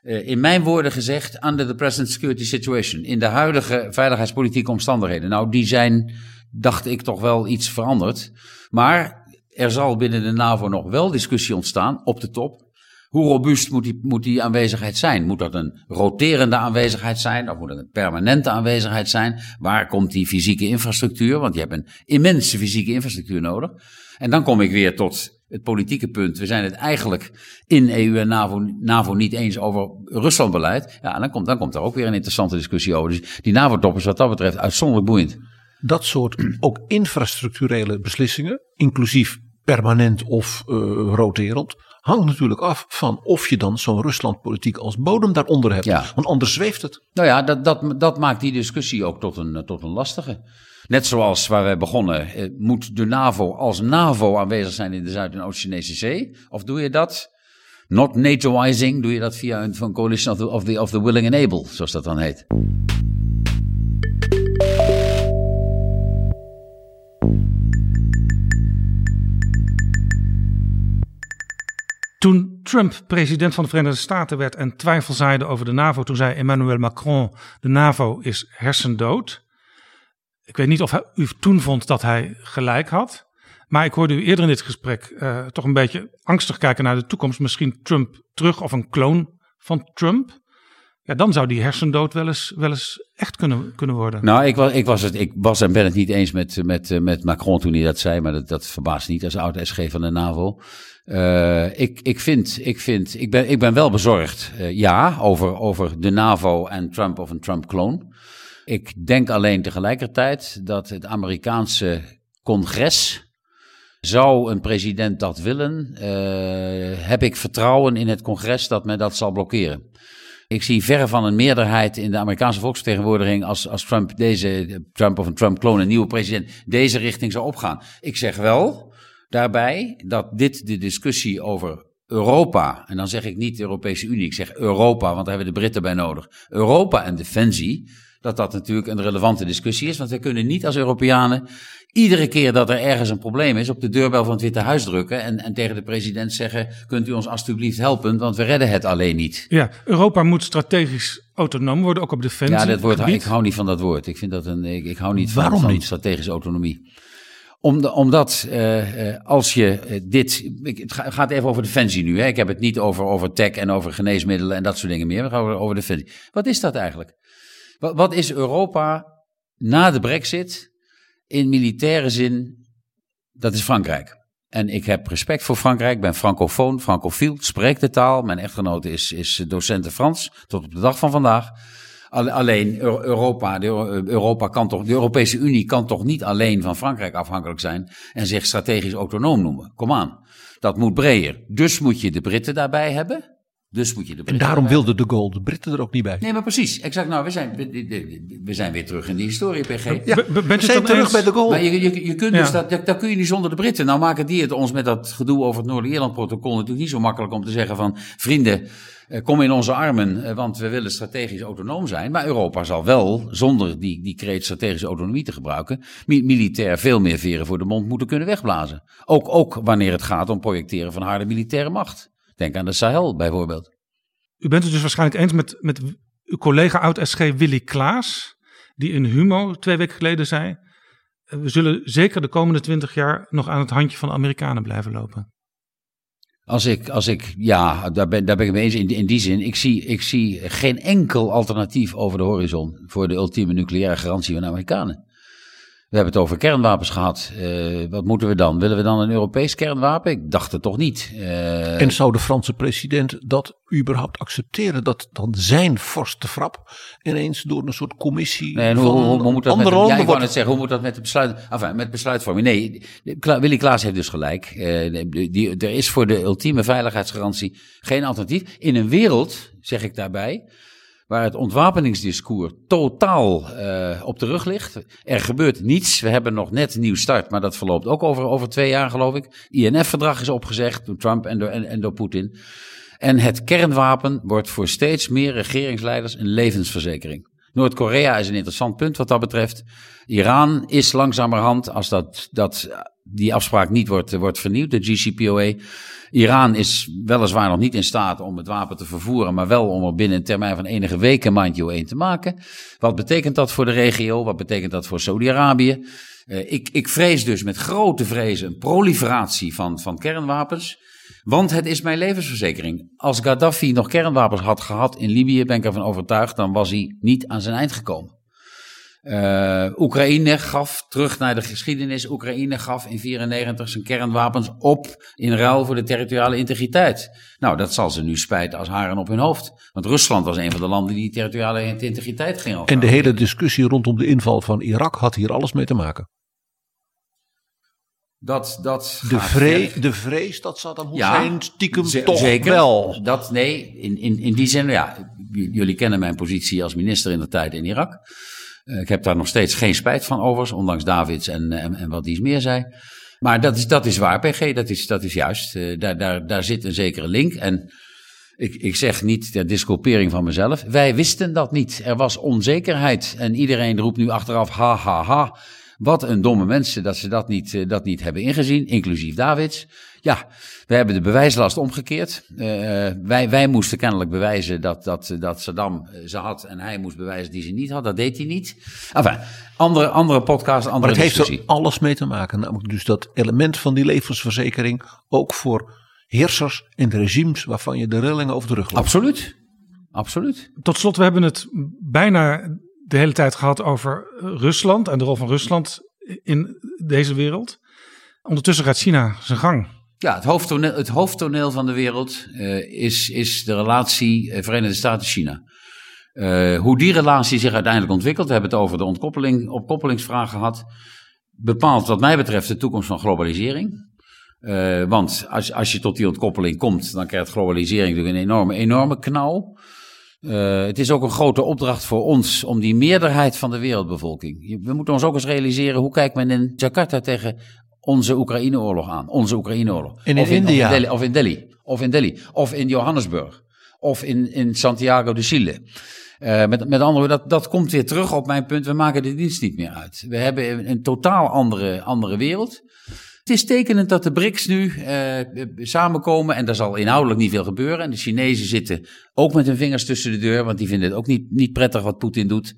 Uh, in mijn woorden gezegd, under the present security situation. In de huidige veiligheidspolitieke omstandigheden. Nou, die zijn, dacht ik, toch wel iets veranderd. Maar er zal binnen de NAVO nog wel discussie ontstaan op de top. Hoe robuust moet die, moet die aanwezigheid zijn? Moet dat een roterende aanwezigheid zijn? Of moet het een permanente aanwezigheid zijn? Waar komt die fysieke infrastructuur? Want je hebt een immense fysieke infrastructuur nodig. En dan kom ik weer tot het politieke punt. We zijn het eigenlijk in EU en NAVO, NAVO niet eens over Ruslandbeleid. Ja, dan komt, dan komt er ook weer een interessante discussie over. Dus die NAVO-top is wat dat betreft uitzonderlijk boeiend. Dat soort (clears throat) ook infrastructurele beslissingen, inclusief permanent of uh, roterend, hangt natuurlijk af van of je dan zo'n Ruslandpolitiek als bodem daaronder hebt. Ja. Want anders zweeft het. Nou ja, dat, dat, dat maakt die discussie ook tot een, tot een lastige. Net zoals waar wij begonnen, eh, moet de NAVO als NAVO aanwezig zijn in de Zuid- en Oost-Chinese Zee? Of doe je dat, not NATOizing, doe je dat via een van coalition of the, of, the, of the willing and able, zoals dat dan heet? Toen Trump president van de Verenigde Staten werd en twijfel zaaide over de NAVO, toen zei Emmanuel Macron: de NAVO is hersendood. Ik weet niet of hij, u toen vond dat hij gelijk had. Maar ik hoorde u eerder in dit gesprek eh, toch een beetje angstig kijken naar de toekomst. Misschien Trump terug of een kloon van Trump. Ja, dan zou die hersendood wel eens, wel eens echt kunnen, kunnen worden. Nou, ik was, ik, was het, ik was en ben het niet eens met, met, eh, met Macron toen hij dat zei, maar dat, dat verbaast niet als oud SG van de NAVO. Uh, ik, ik, vind, ik, vind, ik, ben, ik ben wel bezorgd, ja, over, over de NAVO en Trump of een Trump-kloon. Ik denk alleen tegelijkertijd dat het Amerikaanse congres, zou een president dat willen, uh, heb ik vertrouwen in het congres dat men dat zal blokkeren. Ik zie verre van een meerderheid in de Amerikaanse volksvertegenwoordiging als, als Trump deze, Trump of een Trump-kloon, een nieuwe president, deze richting zou opgaan. Ik zeg wel daarbij dat dit de discussie over Europa, en dan zeg ik niet de Europese Unie, ik zeg Europa, want daar hebben de Britten bij nodig. Europa en defensie, dat dat natuurlijk een relevante discussie is, want we kunnen niet als Europeanen iedere keer dat er ergens een probleem is op de deurbel van het Witte Huis drukken en, en tegen de president zeggen, kunt u ons alstublieft helpen, want we redden het alleen niet. Ja, Europa moet strategisch autonoom worden, ook op defensie. Ja, dat woord, ik hou niet van dat woord. Ik vind dat een, ik, ik hou niet van, Waarom van niet? strategische autonomie. Om de, omdat uh, uh, als je uh, dit. Ik, het gaat even over defensie nu. Hè? Ik heb het niet over, over tech en over geneesmiddelen en dat soort dingen meer. We gaan over, over defensie. Wat is dat eigenlijk? Wat, wat is Europa na de Brexit in militaire zin? Dat is Frankrijk. En ik heb respect voor Frankrijk, ben francofoon, francofiel, spreek de taal. Mijn echtgenote is, is docent Frans, tot op de dag van vandaag. Alleen Europa, Europa kan toch, de Europese Unie kan toch niet alleen van Frankrijk afhankelijk zijn en zich strategisch autonoom noemen. Kom aan, dat moet breder. Dus moet je de Britten daarbij hebben. Dus moet je de En Britten daarom daarbij wilde de Gaulle de Britten er ook niet bij. Nee, maar precies. Exact. Nou, we zijn, we, we zijn weer terug in de historie, PG. Ja, B- bent u we zijn dan terug eens- bij de Gaulle. Maar je, je, je kunt dus dat, dat, dat kun je niet zonder de Britten. Nou maken die het ons met dat gedoe over het Noorder-Ierland-protocol natuurlijk niet zo makkelijk om te zeggen van vrienden, eh, kom in onze armen, eh, want we willen strategisch autonoom zijn. Maar Europa zal wel, zonder die, die kreet strategische autonomie te gebruiken, mi- militair veel meer veren voor de mond moeten kunnen wegblazen. Ook, ook wanneer het gaat om projecteren van harde militaire macht. Denk aan de Sahel bijvoorbeeld. U bent het dus waarschijnlijk eens met, met uw collega oud-SG Willy Klaas, die in Humo twee weken geleden zei: eh, We zullen zeker de komende twintig jaar nog aan het handje van de Amerikanen blijven lopen. Als ik, als ik ja, daar ben, daar ben ik mee eens. In, in die zin, ik zie, ik zie geen enkel alternatief over de horizon voor de ultieme nucleaire garantie van de Amerikanen. We hebben het over kernwapens gehad. Eh, wat moeten we dan? Willen we dan een Europees kernwapen? Ik dacht het toch niet. Eh, En zou de Franse president dat überhaupt accepteren? Dat dan zijn vorst de Frap ineens door een soort commissie Nee, hoe, van hoe, hoe, hoe moet dat met, andere ja, ik wordt... net zeggen, hoe moet dat met de besluit, enfin, met besluitvorming? Nee, Willy Klaas heeft dus gelijk. Eh, die- er is voor de ultieme veiligheidsgarantie geen alternatief. In een wereld, zeg ik daarbij, waar het ontwapeningsdiscours totaal eh, op de rug ligt. Er gebeurt niets. We hebben nog net een nieuw start, maar dat verloopt ook over, over twee jaar, geloof ik. INF-verdrag is opgezegd door Trump en door, en, en door Poetin. En het kernwapen wordt voor steeds meer regeringsleiders een levensverzekering. Noord-Korea is een interessant punt wat dat betreft. Iran is langzamerhand, als dat, dat, die afspraak niet wordt, wordt vernieuwd, de GCPOA. Iran is weliswaar nog niet in staat om het wapen te vervoeren, maar wel om er binnen een termijn van enige weken mandje 1 te maken. Wat betekent dat voor de regio? Wat betekent dat voor Saudi-Arabië? Eh, ik, ik vrees dus met grote vrezen een proliferatie van, van kernwapens. Want het is mijn levensverzekering. Als Gaddafi nog kernwapens had gehad in Libië, ben ik ervan overtuigd, dan was hij niet aan zijn eind gekomen. Eh, Oekraïne gaf, terug naar de geschiedenis, Oekraïne gaf in 1994 zijn kernwapens op in ruil voor de territoriale integriteit. Nou, dat zal ze nu spijten als haren op hun hoofd. Want Rusland was een van de landen die territoriale integriteit ging En overhouden. de hele discussie rondom de inval van Irak had hier alles mee te maken. Dat, dat De, vrees, de vrees dat Saddam Ja, Hussein stiekem ze- toch zeker. wel. Dat, nee, in, in, in die zin, ja, jullie kennen mijn positie als minister in de tijd in Irak. Eh, ik heb daar nog steeds geen spijt van overigens, ondanks Davids en, en, en wat iets meer zei. Maar dat is, dat is waar, PG, dat is, dat is juist. Eh, daar, daar, daar zit een zekere link. En ik, ik zeg niet ter disculpering van mezelf. Wij wisten dat niet. Er was onzekerheid. En iedereen roept nu achteraf, ha, ha, ha. Wat een domme mensen dat ze dat niet, eh, dat niet hebben ingezien, inclusief Davids. Ja, we hebben de bewijslast omgekeerd. Eh, wij, wij moesten kennelijk bewijzen dat, dat, dat Saddam eh, ze had en hij moest bewijzen die ze niet had. Dat deed hij niet. Enfin, andere, andere podcast, andere Maar het heeft er alles mee te maken. Namelijk dus dat element van die levensverzekering ook voor heersers en regimes waarvan je de rillingen over de rug loopt. Absoluut. Absoluut. Tot slot, we hebben het bijna de hele tijd gehad over Rusland en de rol van Rusland in deze wereld. Ondertussen gaat China zijn gang. Ja, het hoofdtoneel, het hoofdtoneel van de wereld eh, is, is de relatie eh, Verenigde Staten-China. Eh, hoe die relatie zich uiteindelijk ontwikkelt, we hebben het over de ontkoppeling, opkoppelingsvraag gehad, bepaalt wat mij betreft de toekomst van globalisering. Want als, als je tot die ontkoppeling komt, dan krijgt globalisering natuurlijk een enorme, enorme knauw. Het is ook een grote opdracht voor ons om die meerderheid van de wereldbevolking. We moeten ons ook eens realiseren hoe kijkt men in Jakarta tegen onze Oekraïne-oorlog aan. Onze Oekraïne-oorlog. In of in, India. Of in, Delhi, of in Delhi. Of in Delhi. Of in Johannesburg. Of in, in Santiago de Chile. Eh, met, met andere woorden, dat, dat komt weer terug op mijn punt. We maken de dienst niet meer uit. We hebben een, een totaal andere, andere wereld. Het is tekenend dat de BRICS nu eh, samenkomen en er zal inhoudelijk niet veel gebeuren. En de Chinezen zitten ook met hun vingers tussen de deur, want die vinden het ook niet, niet prettig wat Poetin doet.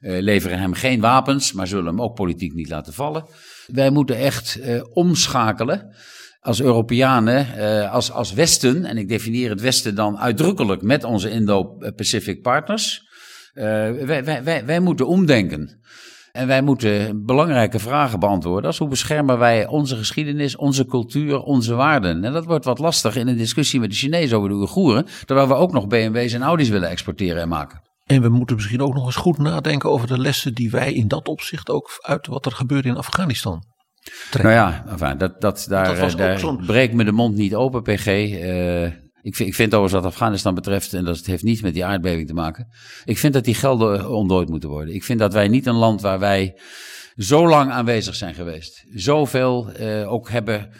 Eh, leveren hem geen wapens, maar zullen hem ook politiek niet laten vallen. Wij moeten echt eh, omschakelen als Europeanen, eh, als, als Westen, en ik definieer het Westen dan uitdrukkelijk met onze Indo-Pacific partners. Eh, wij, wij, wij, wij moeten omdenken. En wij moeten belangrijke vragen beantwoorden. Als hoe beschermen wij onze geschiedenis, onze cultuur, onze waarden? En dat wordt wat lastig in een discussie met de Chinezen over de Oeigoeren. Terwijl we ook nog BMW's en Audi's willen exporteren en maken. En we moeten misschien ook nog eens goed nadenken over de lessen die wij in dat opzicht ook uit wat er gebeurde in Afghanistan. Nou ja, enfin, dat, dat, daar, Dat daar breekt me de mond niet open, PG. Eh, ik, vind, ik vind overigens wat Afghanistan betreft, en dat heeft niets met die aardbeving te maken. Ik vind dat die gelden ontdooid moeten worden. Ik vind dat wij niet een land waar wij zo lang aanwezig zijn geweest. Zoveel eh, ook hebben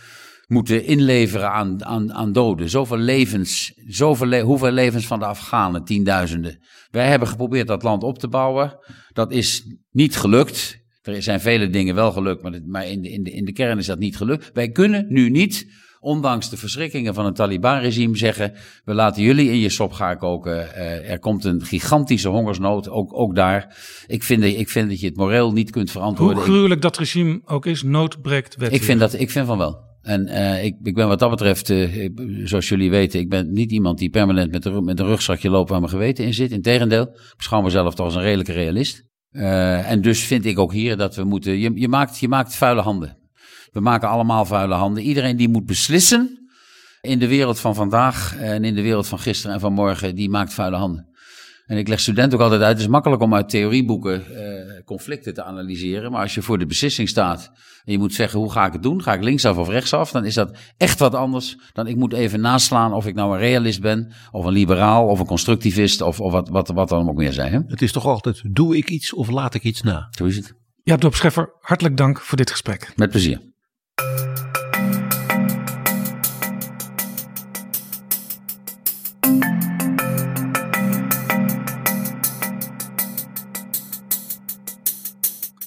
moeten inleveren aan, aan, aan doden. Zoveel levens, zoveel le- hoeveel levens van de Afghanen, tienduizenden. Wij hebben geprobeerd dat land op te bouwen. Dat is niet gelukt. Er zijn vele dingen wel gelukt, maar, in, de, in, de, in de kern is dat niet gelukt. Wij kunnen nu niet, ondanks de verschrikkingen van het Taliban-regime, zeggen: we laten jullie in je sopgaar koken. Eh, er komt een gigantische hongersnood, ook, ook daar. Ik vind, dat- ik vind dat je het moreel niet kunt Hoe verantwoorden. Ik- gruwelijk dat regime ook is, nood breekt wet. ik vind, dat, ik vind van wel. En eh, ik, ik ben wat dat betreft, ik- zoals jullie weten, ik ben niet iemand die permanent met, met een rugzakje loopt waar mijn geweten in zit. Integendeel, ik beschouw mezelf toch als een redelijke realist. Eh, en dus vind ik ook hier dat we moeten, je, je, maakt, je maakt vuile handen. We maken allemaal vuile handen. Iedereen die moet beslissen in de wereld van vandaag en in de wereld van gisteren en van morgen, die maakt vuile handen. En ik leg studenten ook altijd uit, het is makkelijk om uit theorieboeken eh, conflicten te analyseren. Maar als je voor de beslissing staat en je moet zeggen, hoe ga ik het doen? Ga ik linksaf of rechtsaf? Dan is dat echt wat anders dan ik moet even naslaan of ik nou een realist ben, of een liberaal, of een constructivist, of, of wat, wat, wat dan ook meer zijn. Hè? Het is toch altijd, doe ik iets of laat ik iets na? Zo is het. Ja, Scheffer, hartelijk dank voor dit gesprek. Met plezier.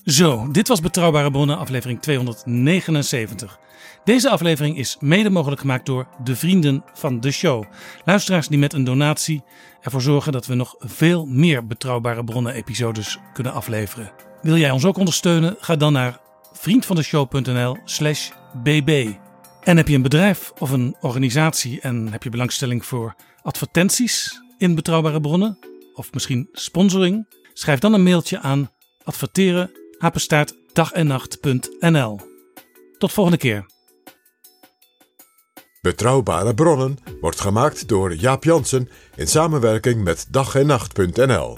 Zo, dit was Betrouwbare Bronnen, aflevering 279. Deze aflevering is mede mogelijk gemaakt door de vrienden van de show. Luisteraars die met een donatie ervoor zorgen dat we nog veel meer Betrouwbare Bronnen-episodes kunnen afleveren. Wil jij ons ook ondersteunen? Ga dan naar vriendvandeshow.nl/slash bb. En heb je een bedrijf of een organisatie en heb je belangstelling voor advertenties in Betrouwbare Bronnen? Of misschien sponsoring? Schrijf dan een mailtje aan adverteren apenstaart dagennacht.nl. Tot volgende keer. Betrouwbare bronnen wordt gemaakt door Jaap Jansen in samenwerking met dag en nacht.nl.